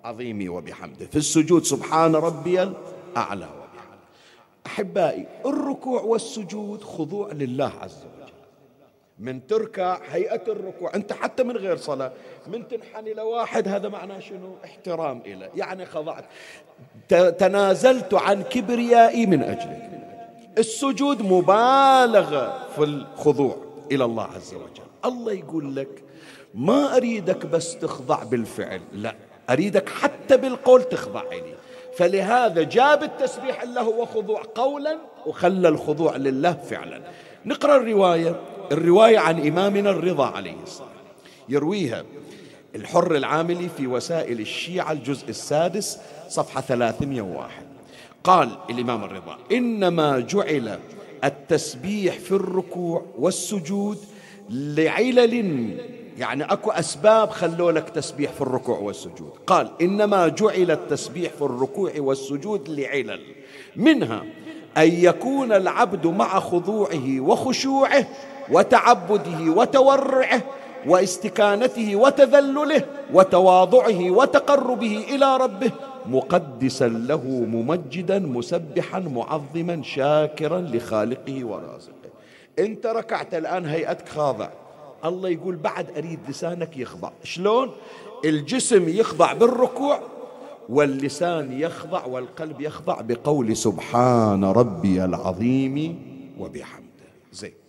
العظيم وبحمده. في السجود سبحان ربي الأعلى وبحمده. أحبائي الركوع والسجود خضوع لله عز وجل. من تركع هيئة الركوع. أنت حتى من غير صلاة من تنحني لواحد هذا معناه شنو؟ احترام إليه يعني خضعت. تنازلت عن كبريائي من أجلك. السجود مبالغة في الخضوع إلى الله عز وجل. الله يقول لك ما أريدك بس تخضع بالفعل. لا أريدك حتى بالقول تخضع إلي فلهذا جاب التسبيح اللي هو خضوع قولا وخلى الخضوع لله فعلا. نقرأ الرواية. الرواية عن إمامنا الرضا عليه السلام يرويها الحر العاملي في وسائل الشيعة الجزء السادس صفحة 301 قال الإمام الرضا إنما جعل التسبيح في الركوع والسجود لعلل يعني أكو أسباب خلوا لك تسبيح في الركوع والسجود. قال إنما جعل التسبيح في الركوع والسجود لعلل منها أن يكون العبد مع خضوعه وخشوعه وتعبده وتورعه واستكانته وتذلله وتواضعه وتقربه إلى ربه مقدسا له ممجدا مسبحا معظما شاكرا لخالقه ورازقه. إنت ركعت الآن هيئتك خاضع. الله يقول بعد أريد لسانك يخضع. شلون؟ الجسم يخضع بالركوع واللسان يخضع والقلب يخضع بقول سبحان ربي العظيم وبحمده. زين.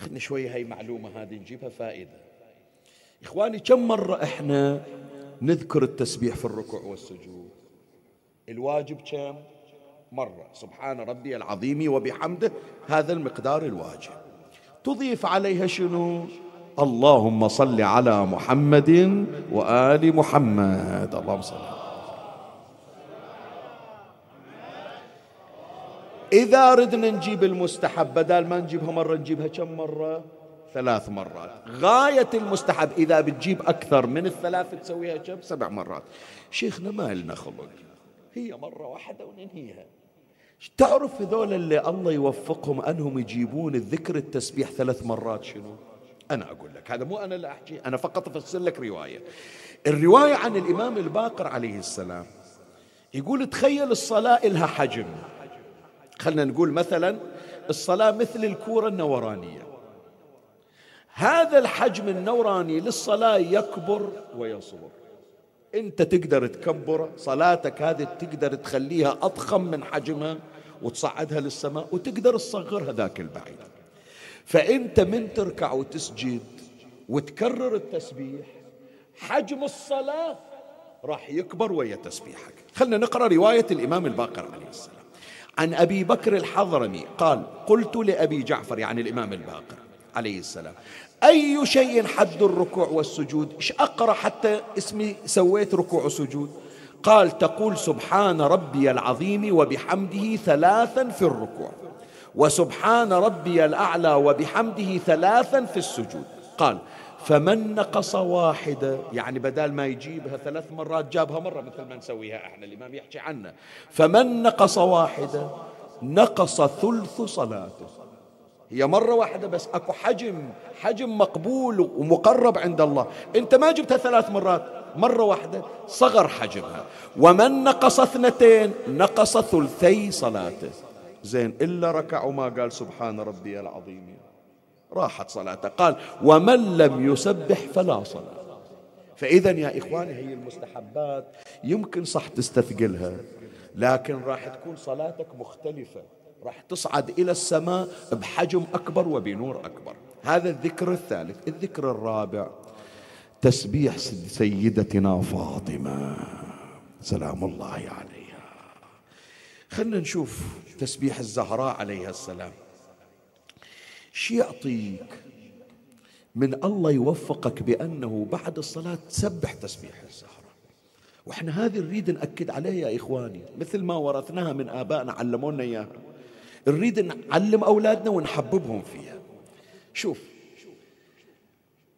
خلنا شوية هاي معلومة هذه نجيبها فائدة. إخواني كم مرة إحنا نذكر التسبيح في الركوع والسجود؟ الواجب كم؟ مرة. سبحان ربي العظيم وبحمده هذا المقدار الواجب. تضيف عليها شنو؟ اللهم صل على محمد وآل محمد. اللهم صل إذا ردنا نجيب المستحب بدل ما نجيبها مرة نجيبها كم مرة؟ ثلاث مرات. غاية المستحب إذا بتجيب أكثر من الثلاث تسويها كم؟ سبع مرات. شيخنا ما لنا خلق. هي مرة واحدة وننهيها. تعرف هذول اللي الله يوفقهم أنهم يجيبون الذكر التسبيح ثلاث مرات شنو؟ أنا أقول لك هذا مو أنا اللي أحكي أنا فقط أفسر لك رواية. الرواية عن الإمام الباقر عليه السلام يقول تخيل الصلاة إلها حجم. خلنا نقول مثلا الصلاة مثل الكورة النورانية. هذا الحجم النوراني للصلاة يكبر ويصغر. انت تقدر تكبره صلاتك هذه تقدر تخليها أضخم من حجمها وتصعدها للسماء وتقدر تصغرها ذاك البعيد. فإنت من تركع وتسجد وتكرر التسبيح حجم الصلاة راح يكبر ويا تسبيحك. خلنا نقرأ رواية الإمام الباقر عليه السلام. عن أبي بكر الحضرمي قال قلت لأبي جعفر يعني الإمام الباقر عليه السلام أي شيء حد الركوع والسجود؟ إيش أقرأ حتى اسمي سويت ركوع وسجود؟ قال تقول سبحان ربي العظيم وبحمده ثلاثا في الركوع وسبحان ربي الأعلى وبحمده ثلاثا في السجود. قال فمن نقص واحدة يعني بدال ما يجيبها ثلاث مرات جابها مرة مثل ما نسويها إحنا الإمام يحكي عنا فمن نقص واحدة نقص ثلث صلاته. هي مرة واحدة بس أكو حجم حجم مقبول ومقرب عند الله. أنت ما جبتها ثلاث مرات مرة واحدة صغر حجمها. ومن نقص اثنتين نقص ثلثي صلاته. زين إلا ركع وما قال سبحان ربي العظيم. راحت صلاته. قال ومن لم يسبح فلا صلاة. فإذا يا إخواني هي المستحبات يمكن صح تستثقلها لكن راح تكون صلاتك مختلفة. راح تصعد إلى السماء بحجم أكبر وبنور أكبر. هذا الذكر الثالث. الذكر الرابع تسبيح سيدتنا فاطمة. سلام الله عليها. خلنا نشوف تسبيح الزهراء عليها السلام. شي يعطيك؟ من الله يوفقك بأنه بعد الصلاة تسبح تسبيح الزهراء وإحنا هذه نريد نأكد عليها يا إخواني مثل ما ورثناها من آبائنا علمونا إياها. نريد نعلم أولادنا ونحببهم فيها. شوف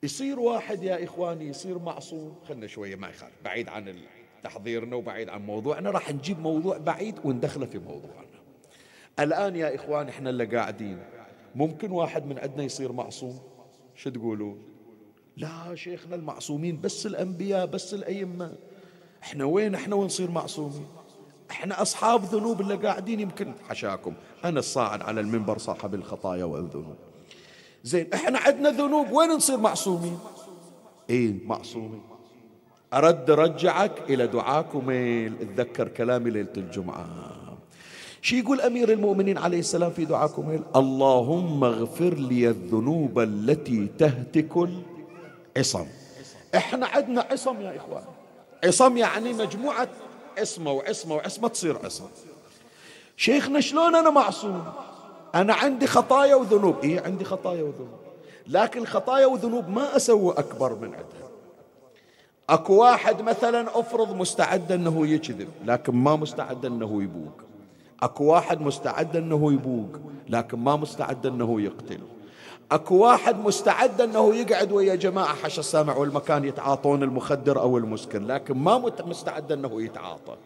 يصير واحد يا إخواني يصير معصوم خلنا شوية ما يخالف بعيد عن تحضيرنا وبعيد عن موضوعنا راح نجيب موضوع بعيد وندخله في موضوعنا. الآن يا إخواني إحنا اللي قاعدين. ممكن واحد من عندنا يصير معصوم؟ شو تقولون لا شيخنا المعصومين بس الأنبياء بس الأئمة. إحنا وين؟ إحنا ونصير معصومين إحنا أصحاب ذنوب اللي قاعدين يمكن. حشاكم. أنا الصاعد على المنبر صاحب الخطايا والذنوب. زين إحنا عندنا ذنوب. وين نصير معصومين؟ إيه معصومين. أرد رجعك إلى دعاكم اتذكر كلامي ليلة الجمعة. شي يقول أمير المؤمنين عليه السلام في دعاكم اللهم اغفر لي الذنوب التي تهتك العصم إحنا عندنا عصم يا إخوان. عصم يعني مجموعة عصمة وعصمة وعصمة تصير عصم شيخنا شلون أنا معصوم؟ أنا عندي خطايا وذنوب. إيه عندي خطايا وذنوب. لكن خطايا وذنوب ما أسوي أكبر من عندها. أكو واحد مثلا أفرض مستعد أنه يكذب لكن ما مستعد أنه يبوق. أكو واحد مستعد أنه يبوق لكن ما مستعد أنه يقتل. اكو واحد مستعد انه يقعد ويا جماعة حش السامع والمكان يتعاطون المخدر أو المسكر لكن ما مستعد انه يتعاطى.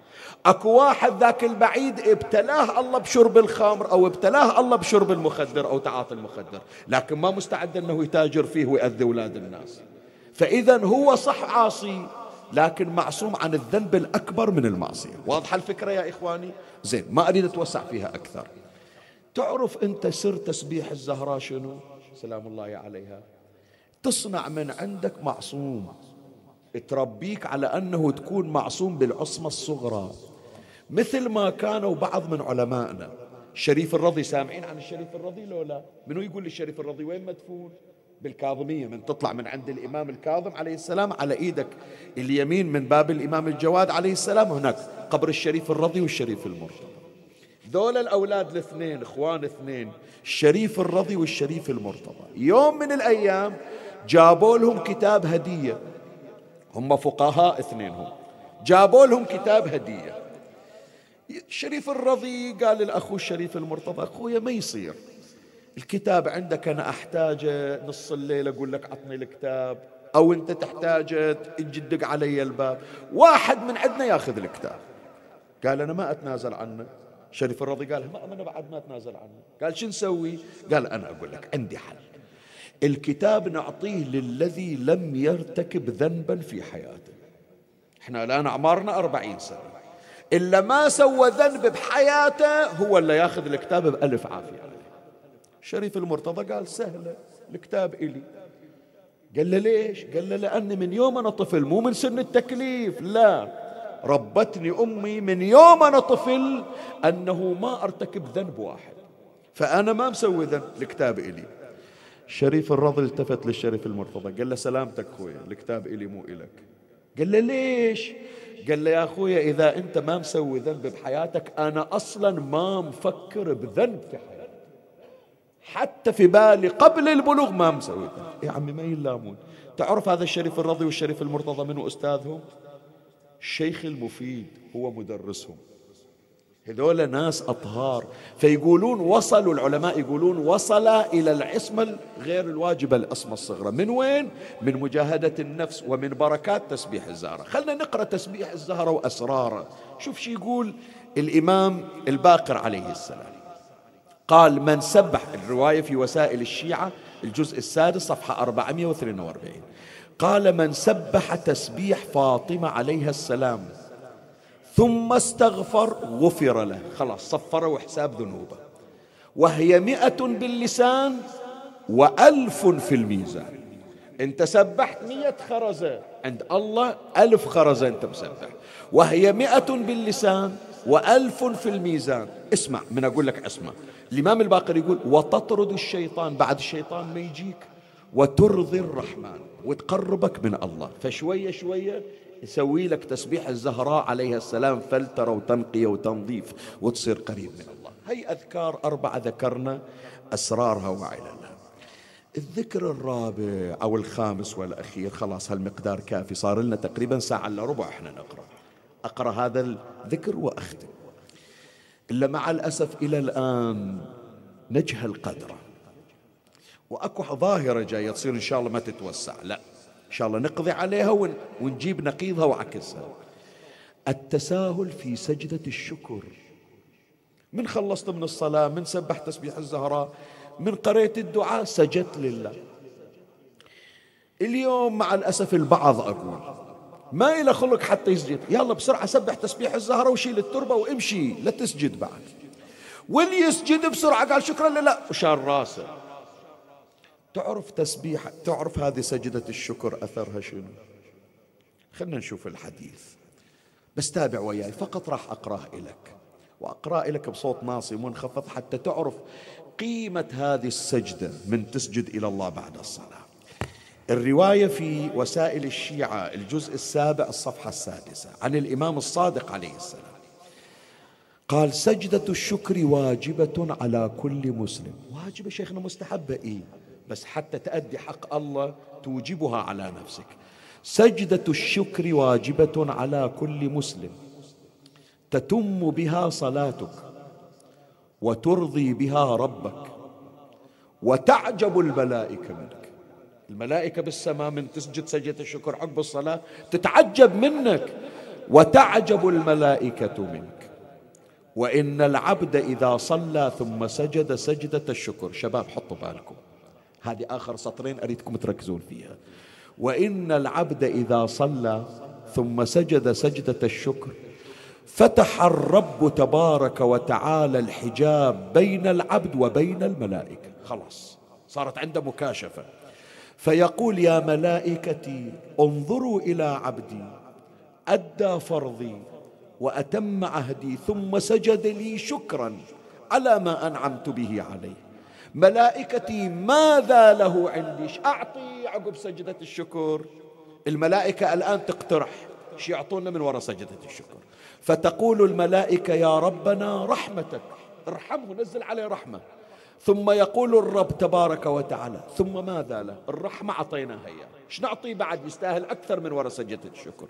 اكو واحد ذاك البعيد ابتلاه الله بشرب الخمر أو ابتلاه الله بشرب المخدر أو تعاطي المخدر لكن ما مستعد انه يتاجر فيه ويأذي أولاد الناس. فاذا هو صح عاصي لكن معصوم عن الذنب الأكبر من المعصية. واضحة الفكرة يا إخواني؟ زين ما أريد أتوسع فيها أكثر. تعرف أنت سر تسبيح الزهراء شنو؟ سلام الله عليها. تصنع من عندك معصوم. تربيك على أنه تكون معصوم بالعصمة الصغرى. مثل ما كانوا بعض من علمائنا. الشريف الرضي سامعين عن الشريف الرضي لو لا؟ منو يقول لي الشريف الرضي وين مدفون؟ بالكاظمية من تطلع من عند الإمام الكاظم عليه السلام على إيدك اليمين من باب الإمام الجواد عليه السلام هناك قبر الشريف الرضي والشريف المرتضى. ذول الأولاد الاثنين إخوان اثنين الشريف الرضي والشريف المرتضى. يوم من الأيام جابوا لهم كتاب هدية. هم فقهاء اثنينهم جابوا لهم كتاب هدية. الشريف الرضي قال للأخو الشريف المرتضى أخويا ما يصير. الكتاب عندك أنا أحتاجه نص الليل أقول لك عطني الكتاب. أو أنت تحتاجه تجي تدق علي الباب. واحد من عندنا ياخذ الكتاب. قال أنا ما أتنازل عنه. شريف الرضي قال ما أنا بعد ما أتنازل عنه. قال شو نسوي؟ قال أنا أقول لك عندي حل. الكتاب نعطيه للذي لم يرتكب ذنبا في حياته. إحنا الآن أعمارنا أربعين سنة. إلا ما سوى ذنب بحياته هو اللي ياخذ الكتاب بألف عافية. عليه شريف المرتضى قال سهلة الكتاب إلي. قال له ليش؟ قال له لأني من يوم أنا طفل مو من سن التكليف لا. ربتني أمي من يوم أنا طفل أنه ما أرتكب ذنب واحد. فأنا ما مسوي ذنب الكتاب إلي. الشريف الرضي التفت للشريف المرتضى قال له سلامتك خويا الكتاب إلي مو إلك. قال له ليش؟ قال له يا أخويا إذا أنت ما مسوي ذنب بحياتك أنا أصلا ما مفكر بذنب في حياتي حتى في بالي قبل البلوغ ما مسوي يا عمي ما يلامون. تعرف هذا الشريف الرضي والشريف المرتضى منو أستاذهم؟ الشيخ المفيد هو مدرسهم. هذول ناس أطهار. فيقولون وصلوا العلماء يقولون وصل إلى العصمة غير الواجبة العصمة الصغرى. من وين؟ من مجاهدة النفس ومن بركات تسبيح الزهرة. خلنا نقرأ تسبيح الزهرة وأسراره. شوف شو يقول الإمام الباقر عليه السلام. قال من سبح الرواية في وسائل الشيعة الجزء السادس صفحة 442 قال من سبح تسبيح فاطمة عليها السلام ثم استغفر غفر له. خلاص صفر وحساب ذنوبه. وهي مئة باللسان وألف في الميزان. أنت سبحت مئة خرزة عند الله ألف خرزة أنت مسبح. وهي مئة باللسان وألف في الميزان. اسمع من أقول لك اسمع. الإمام الباقر يقول وتطرد الشيطان بعد الشيطان ما يجيك وترضي الرحمن وتقربك من الله. فشوية شوية يسوي لك تسبيح الزهراء عليها السلام فلترة وتنقية وتنظيف وتصير قريب من الله. هي أذكار أربعة ذكرنا أسرارها وعللها. الذكر الرابع أو الخامس والأخير خلاص هالمقدار كافي صار لنا تقريبا ساعة إلا ربع إحنا نقرأ. أقرأ هذا الذكر وأختم. إلا مع الأسف إلى الآن نجهل قدره وأكو ظاهرة جاية تصير إن شاء الله ما تتوسع. لا إن شاء الله نقضي عليها ونجيب نقيضها وعكسها. التساهل في سجدة الشكر. من خلصت من الصلاة من سبح تسبيح الزهراء من قريت الدعاء سجدت لله. اليوم مع الأسف البعض أقول ما إلى خلق حتى يسجد. يلا بسرعة سبح تسبيح الزهرة وشيل التربة وامشي. لا تسجد بعد. واللي يسجد بسرعة؟ قال شكرا. لله وشال راسه. تعرف تسبيح تعرف هذه سجدة الشكر أثرها شنو؟ خلنا نشوف الحديث. بس تابع وياي فقط راح أقرأه لك وأقرأ لك بصوت ناصي منخفض حتى تعرف قيمة هذه السجدة من تسجد إلى الله بعد الصلاة. الرواية في وسائل الشيعة الجزء السابع الصفحة السادسة عن الإمام الصادق عليه السلام. قال سجدة الشكر واجبة على كل مسلم. واجبة شيخنا مستحبة إيه؟ بس حتى تأدي حق الله توجبها على نفسك. سجدة الشكر واجبة على كل مسلم. تتم بها صلاتك وترضي بها ربك وتعجب الملائكة منك. الملائكة بالسماء من تسجد سجدة الشكر عقب الصلاة تتعجب منك وتعجب الملائكة منك. وإن العبد إذا صلى ثم سجد سجدة الشكر شباب حطوا بالكم. هذه آخر سطرين أريدكم تركزون فيها. وإن العبد إذا صلى ثم سجد سجدة الشكر فتح الرب تبارك وتعالى الحجاب بين العبد وبين الملائكة. خلاص صارت عنده مكاشفة. فيقول يا ملائكتي انظروا إلى عبدي أدى فرضي وأتم عهدي ثم سجد لي شكرا على ما أنعمت به عليه. ملائكتي ماذا له عندي؟ أعطي عقب سجدة الشكر؟ الملائكة الآن تقترح شو يعطونا من وراء سجدة الشكر. فتقول الملائكة يا ربنا رحمتك ارحمه نزل عليه رحمة. ثم يقول الرب تبارك وتعالى ثم ماذا له؟ الرحمة أعطيناها إياه. إيش نعطيه بعد؟ يستاهل أكثر من وراء سجدة الشكر.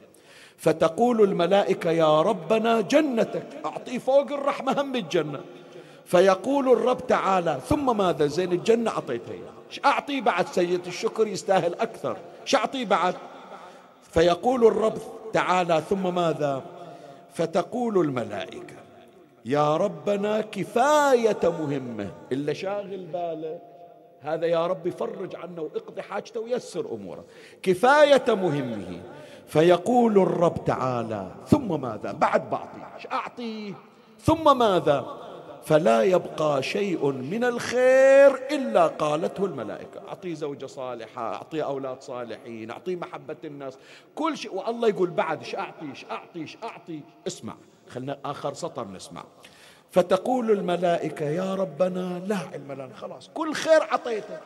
فتقول الملائكة يا ربنا جنتك. أعطيه فوق الرحمة هم بالجنة فيقول الرب تعالى ثم ماذا؟ زين الجنة أعطيتها إياه. إيش أعطيه بعد سجدة الشكر؟ يستاهل أكثر. إيش أعطيه بعد؟ فيقول الرب تعالى ثم ماذا؟ فتقول الملائكة يا ربنا كفاية مهمة. إلا شاغل باله. هذا يا رب فرج عنه واقضي حاجته ويسر أموره. كفاية مهمه. فيقول الرب تعالى ثم ماذا؟ بعد بعطي أعطيه. ثم ماذا؟ فلا يبقى شيء من الخير إلا قالته الملائكة. أعطيه زوجة صالحة أعطيه أولاد صالحين أعطيه محبة الناس. كل شيء. والله يقول بعد إيش أعطي؟ إيش أعطي؟ إيش أعطي؟ اسمع. خلنا آخر سطر نسمع. فتقول الملائكة يا ربنا لا علم لنا. خلاص كل خير عطيته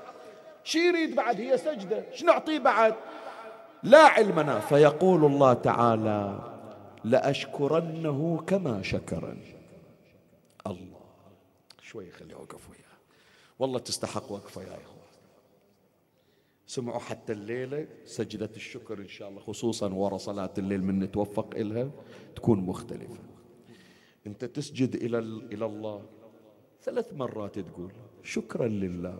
شي يريد بعد؟ هي سجدة. شو نعطيه بعد؟ لا علمنا فيقول الله تعالى لأشكرنه كما شكرني. الله. شوي خلي أوقف وياه. والله تستحق وقفة يا إخوة سمعوا حتى الليلة سجدة الشكر إن شاء الله خصوصا ورا صلاة الليل من نتوفق إلها تكون مختلفة. أنت تسجد إلى إلى الله. ثلاث مرات تقول شكرا لله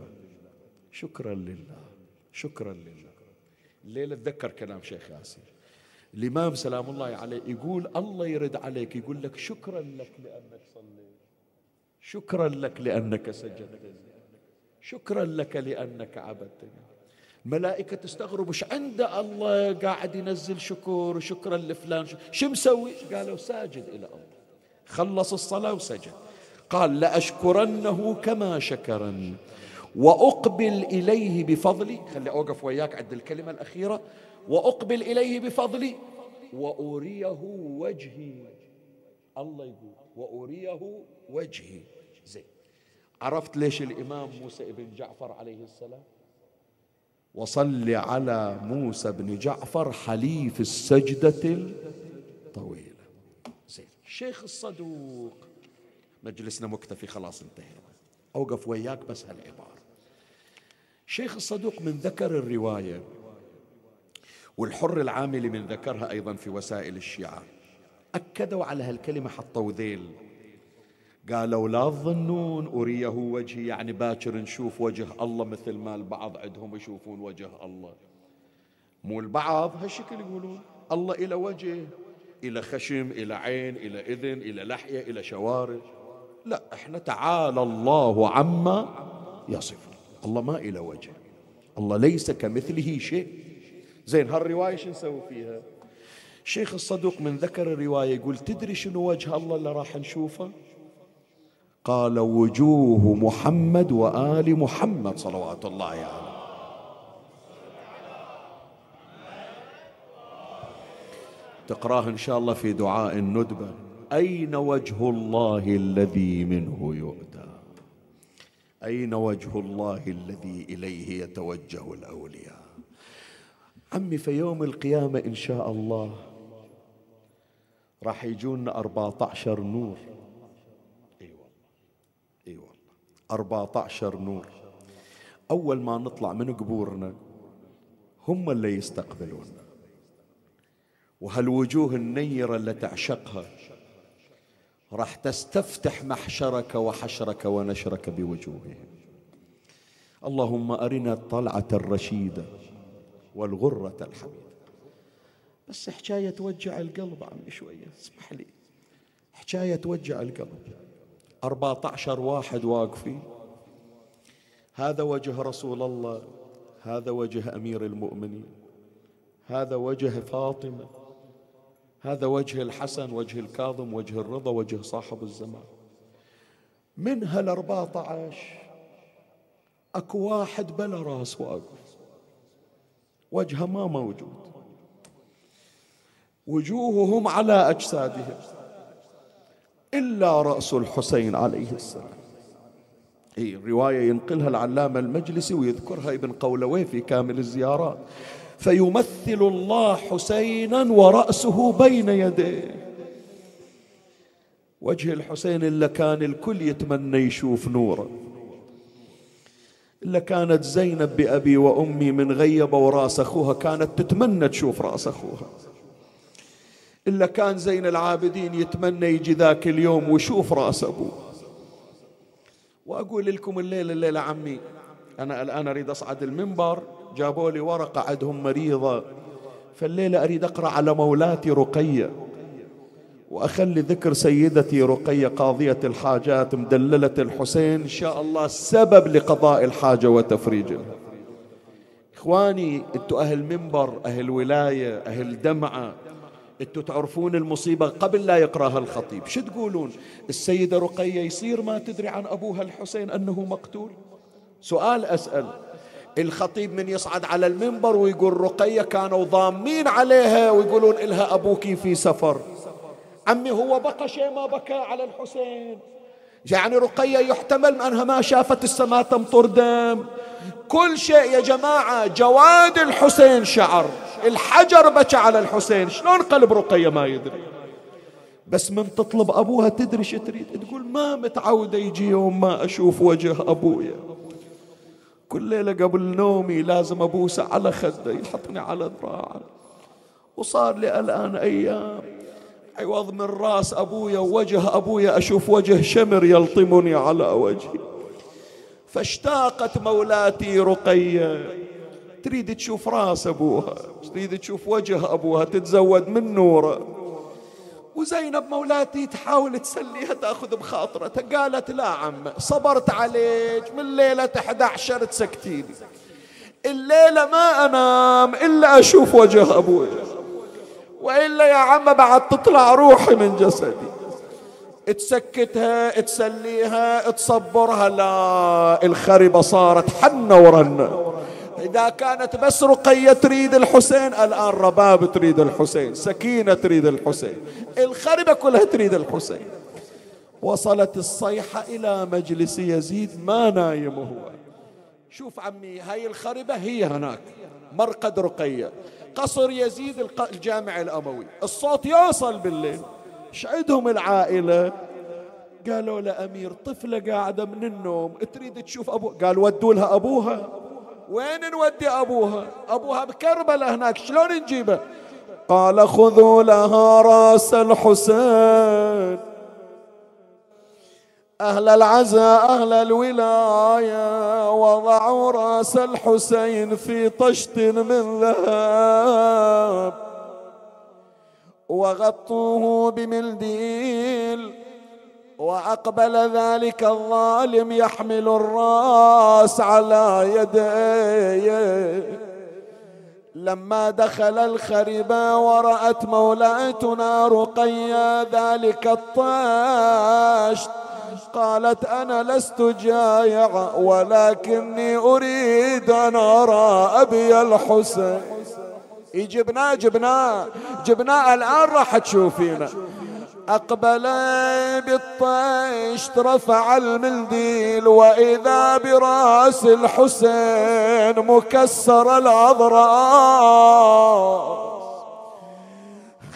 شكرا لله شكرا لله. الليلة تذكر كلام شيخ ياسر. الإمام سلام الله عليه يقول الله يرد عليك يقول لك شكرا لك لأنك صليت. شكرا لك لأنك سجدت. شكرا لك لأنك عبدتني الملائكة تستغرب وش عند الله قاعد ينزل شكر وشكرا لفلان شو مسوي؟ قالوا ساجد إلى الله. خلص الصلاة وسجد. قال لأشكرنه كما شكرني وأقبل إليه بفضلي. خلي أوقف وياك عند الكلمة الأخيرة. وأقبل إليه بفضلي. وأريه وجهي. الله يقول وأريه وجهي. زين. عرفت ليش الإمام موسى بن جعفر عليه السلام؟ وصل على موسى بن جعفر حليف السجدة الطويلة. الشيخ الصدوق. مجلسنا مكتفي خلاص انتهينا أوقف وياك بس هالعبارة. شيخ الصدوق من ذكر الرواية والحر العاملي من ذكرها أيضا في وسائل الشيعة. أكدوا على هالكلمة حطوا ذيل. قالوا لا تظنون أريه وجهي يعني باكر نشوف وجه الله مثل ما البعض عندهم يشوفون وجه الله. مو البعض هالشكل يقولون الله إلى وجه إلى خشم إلى عين إلى إذن إلى لحية إلى شوارب لا إحنا تعالى الله عما يصف الله ما إلى وجه. الله ليس كمثله شيء. زين هالرواية شو نسوي فيها؟ شيخ الصدوق من ذكر الرواية يقول تدري شنو وجه الله اللي راح نشوفه؟ قال وجوه محمد وآل محمد صلوات الله عليه. يعني. تقراه إن شاء الله في دعاء الندبة. أين وجه الله الذي منه يؤتى أين وجه الله الذي إليه يتوجه الأولياء؟ عمي في يوم القيامة إن شاء الله راح يجون 14 نور. إي والله إي والله 14 نور. أول ما نطلع من قبورنا هم اللي يستقبلونا. وهالوجوه النيرة اللي تعشقها. راح تستفتح محشرك وحشرك ونشرك بوجوههم. اللهم أرنا الطلعة الرشيدة والغرة الحميدة. بس حكاية توجع القلب عمي شوية اسمح لي. حكاية توجع القلب. أربعة عشر واحد واقفين. هذا وجه رسول الله هذا وجه أمير المؤمنين. هذا وجه فاطمة. هذا وجه الحسن وجه الكاظم وجه الرضا وجه صاحب الزمان. من هالأربعة عشر أكو واحد بلا راس واقف وجهه ما موجود. وجوههم على أجسادهم. إلا رأس الحسين عليه السلام. هي الرواية ينقلها العلامة المجلسي ويذكرها ابن قولوي في كامل الزيارات. فيمثل الله حسينا ورأسه بين يديه. وجه الحسين إلا كان الكل يتمنى يشوف نوره. إلا كانت زينب بأبي وأمي من غيبوا راس أخوها كانت تتمنى تشوف راس أخوها. إلا كان زين العابدين يتمنى يجي ذاك اليوم ويشوف رأس أبوه. وأقول لكم الليلة الليلة عمي أنا الآن أريد أصعد المنبر. جابوا لي ورقة عندهم مريضة. فالليلة أريد أقرأ على مولاتي رقية وأخلي ذكر سيدتي رقية قاضية الحاجات مدللة الحسين. إن شاء الله سبب لقضاء الحاجة وتفريجها. إخواني أنتوا أهل منبر أهل ولاية أهل دمعة. أنتوا تعرفون المصيبة قبل لا يقرأها الخطيب. شو تقولون؟ السيدة رقية يصير ما تدري عن أبوها الحسين أنه مقتول؟ سؤال أسأل. الخطيب من يصعد على المنبر ويقول رقية كانوا ضامين عليها ويقولون إلها أبوك في سفر. عمي هو بقى شيء ما بكى على الحسين. يعني رقية يحتمل أنها ما شافت السماء تمطر دم. كل شيء يا جماعة جواد الحسين شعر. الحجر بكى على الحسين. شلون قلب رقية ما يدري؟ بس من تطلب أبوها تدري شو تريد؟ تقول ما متعودة يجي يوم ما أشوف وجه أبويا. كل ليلة قبل نومي لازم أبوسه على خده يحطني على ذراعه وصار لي الآن أيام. عوض من راس أبويا ووجه أبويا أشوف وجه شمر يلطمني على وجهي. فاشتاقت مولاتي رقية. تريد تشوف راس أبوها تريد تشوف وجه أبوها تتزود من نوره. وزينب مولاتي تحاول تسليها تاخذ بخاطرتها. قالت لا عم صبرت عليك من ليلة 11 تسكتيني الليلة ما أنام إلا أشوف وجه أبوي. وإلا يا عم بعد تطلع روحي من جسدي. تسكتها تسليها تصبرها لا الخربة صارت حنة ورنة. إذا كانت بس رقية تريد الحسين. الآن رباب تريد الحسين سكينة تريد الحسين الخربة كلها تريد الحسين. وصلت الصيحة إلى مجلس يزيد ما نايم هو. شوف عمي هاي الخربة هي هناك مرقد رقية. قصر يزيد الجامع الأموي. الصوت يوصل بالليل. شعدهم العائلة. قالوا لأمير طفلة قاعدة من النوم تريد تشوف أبو قال ودوا لها أبوها. وين نودي أبوها؟ أبوها بكربلة هناك شلون نجيبه؟ قال خذوا لها راس الحسين. أهل العزاء أهل الولاية وضعوا رأس الحسين في طشت من ذهب وغطوه بملديل وأقبل ذلك الظالم يحمل الرأس على يديه. لما دخل الخربة ورأت مولاتنا رقيا ذلك الطشت قالت أنا لست جايعة ولكني أريد أن أرى أبي الحسين. جبناه جبناه جبناه الآن راح تشوفينا أقبل بالطشت رفع المنديل وإذا براس الحسين مكسر الأضراس.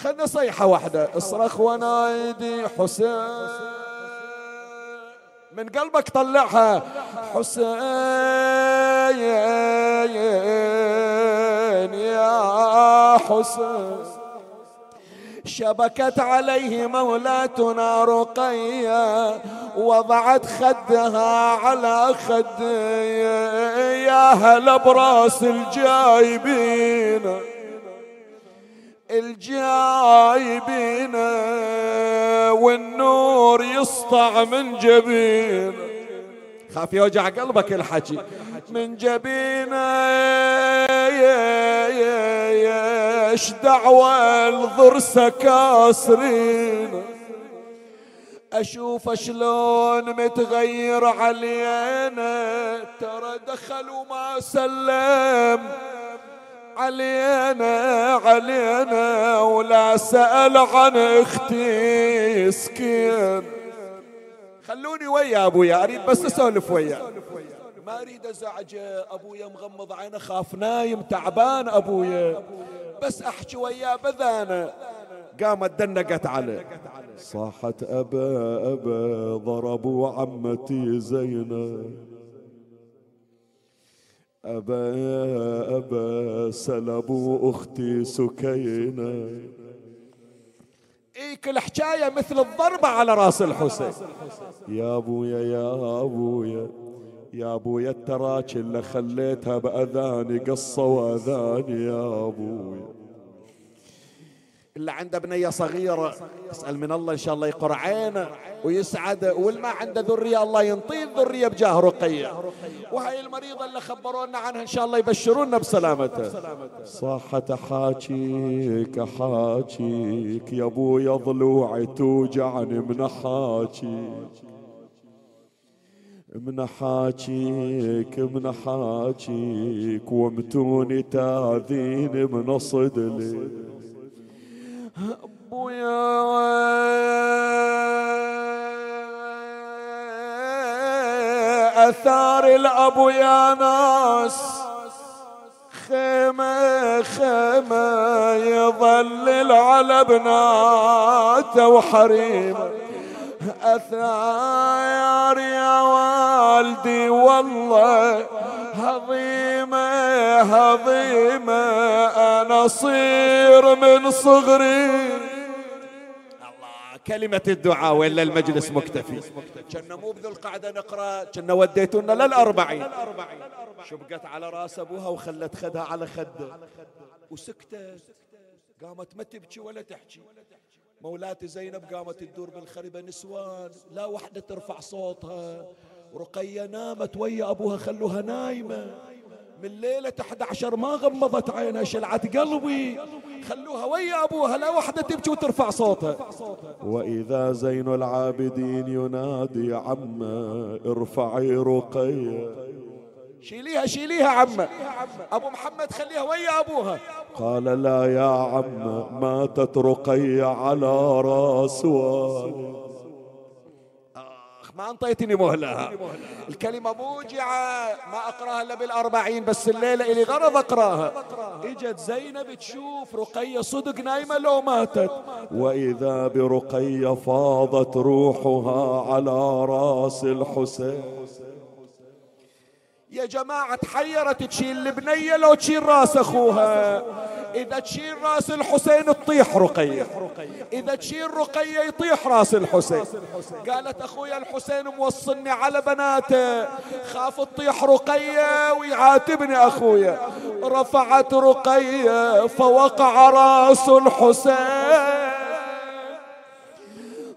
خلنا صيحة واحدة اصرخ ونايدي حسين. من قلبك طلعها. حسين يا حسين. شبكت عليه مولاتنا رقية وضعت خدها على خدي. يا هلا براس الجايبين الجايبين والنور يسطع من جبين. خاف يوجع قلبك الحكي من جبينة إيش دعوة الضرسة كاسرين أشوف شلون متغير علينا. ترى دخل وما سلم. علينا علينا ولا سأل عن أختي سكين. خلوني ويا أبويا أريد بس أسولف وياه ما أريد ازعجه أبويا مغمض عينه خاف نايم تعبان أبويا. بس أحكي وياه بذانه قامت دنقت عليه. صاحت أبا أبا ضربوا عمتي زينب أبا أبا سلبوا أختي سكينة. إيك الحكاية مثل الضربة على رأس الحسين. يا أبويا يا أبويا يا أبويا التراك اللي خليتها بأذاني قصوا أذاني يا أبويا. اللي عنده بنية صغيرة اسأل من الله إن شاء الله يقر عينه ويسعد. والما عنده ذرية الله ينطيه الذرية بجاه رقية. وهي المريضة اللي خبرونا عنها إن شاء الله يبشرونا بسلامته. صاحة حاجيك حاجيك يا ابويا ضلوعي توجعني من حاجيك. من حاجيك من حاجيك ومتوني تاذيني من صدلي ابويا آثار الابو يا ناس. خيمة خيمة يظلل على بناته وحريمة. أثار يا والدي والله هضيمة هضيمة أنا صير من صغري. الله كلمة الدعاء ولا المجلس مكتفي. كنا مو بذو القعدة نقرأ كنا وديتونا للأربعين. شبقت على رأس أبوها وخلت خدها على خده. وسكتت قامت ما تبكي ولا تحكي. مولاتي زينب قامت تدور بالخربة نسوان. لا وحدة ترفع صوتها. رقية نامت ويا أبوها خلوها نايمة. من ليلة 11 ما غمضت عينها شلعت قلبي. خلوها ويا أبوها لا وحدة تبكي وترفع صوتها. وإذا زين العابدين ينادي عمة ارفعي رقية. شيليها شيليها عمة. أبو محمد خليها ويا أبوها. قال لا يا عم ماتت رقية على راس والد ما أنطيتني مهلة. الكلمة موجعة ما أقراها إلا بالأربعين بس الليلة إلي غرض أقراها. إجت زينب تشوف رقية صدق نايمة لو ماتت. وإذا برقية فاضت روحها على راس الحسين. يا جماعة تحيرت تشيل البنية لو تشيل راس أخوها. إذا تشيل راس الحسين تطيح رقية. إذا تشيل رقية يطيح راس الحسين. قالت أخويا الحسين موصلني على بناته. خاف تطيح رقية ويعاتبني أخويا. رفعت رقية فوقع راس الحسين.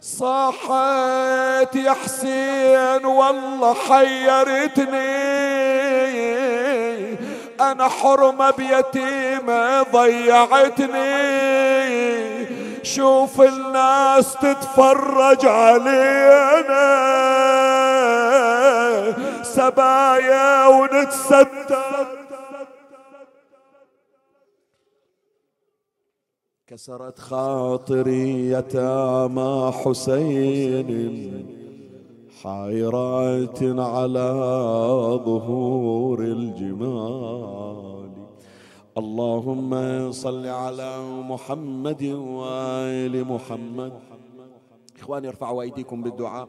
صاحت يا حسين والله حيرتني. أنا حرمة بيتيمة ضيعتني. شوف الناس تتفرج علينا. سبايا ونتستر كسرت خاطري يتامى حسين. حائرات على ظهور الجمال. اللهم صل على محمد وآل محمد. إخواني ارفعوا أيديكم بالدعاء.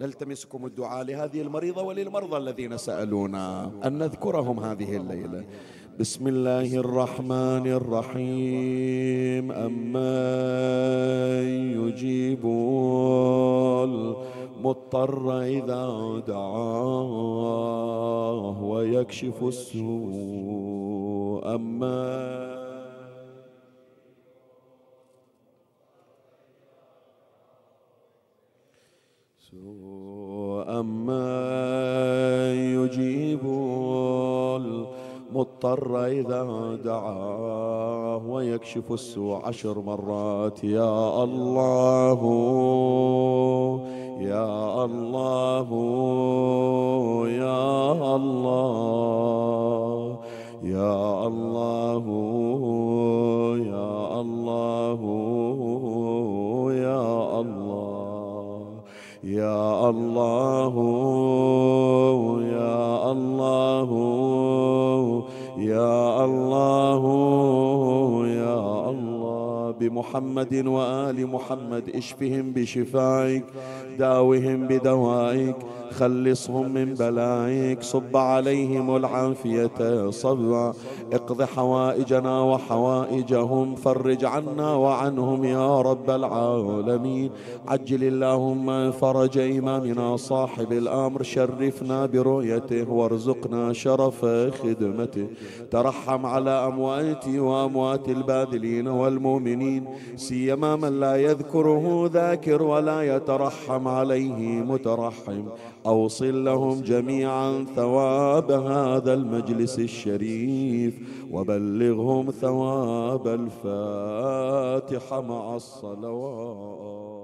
نلتمسكم الدعاء لهذه المريضة وللمرضى الذين سألونا أن نذكرهم هذه الليلة. بسم الله الرحمن الرحيم. أما يجيب المضطر إذا دعاه ويكشف السوء. أما أما يجيب المضطر إذا دعاه ويكشف السوء عشر مرات. يا الله يا الله يا الله يا الله يا الله يا الله يا الله يا الله. الله يا الله. بمحمد وآل محمد اشفهم بشفائك داوهم بدوائك. خلصهم من بلائك صب عليهم العافية صبا اقض حوائجنا وحوائجهم فرج عنا وعنهم يا رب العالمين. عجل اللهم فرج إمامنا صاحب الأمر شرفنا برؤيته وارزقنا شرف خدمته. ترحم على أمواتي وأموات الباذلين والمؤمنين. سيما من لا يذكره ذاكر ولا يترحم عليه مترحم. أوصل لهم جميعا ثواب هذا المجلس الشريف وبلغهم ثواب الفاتحة مع الصلوات.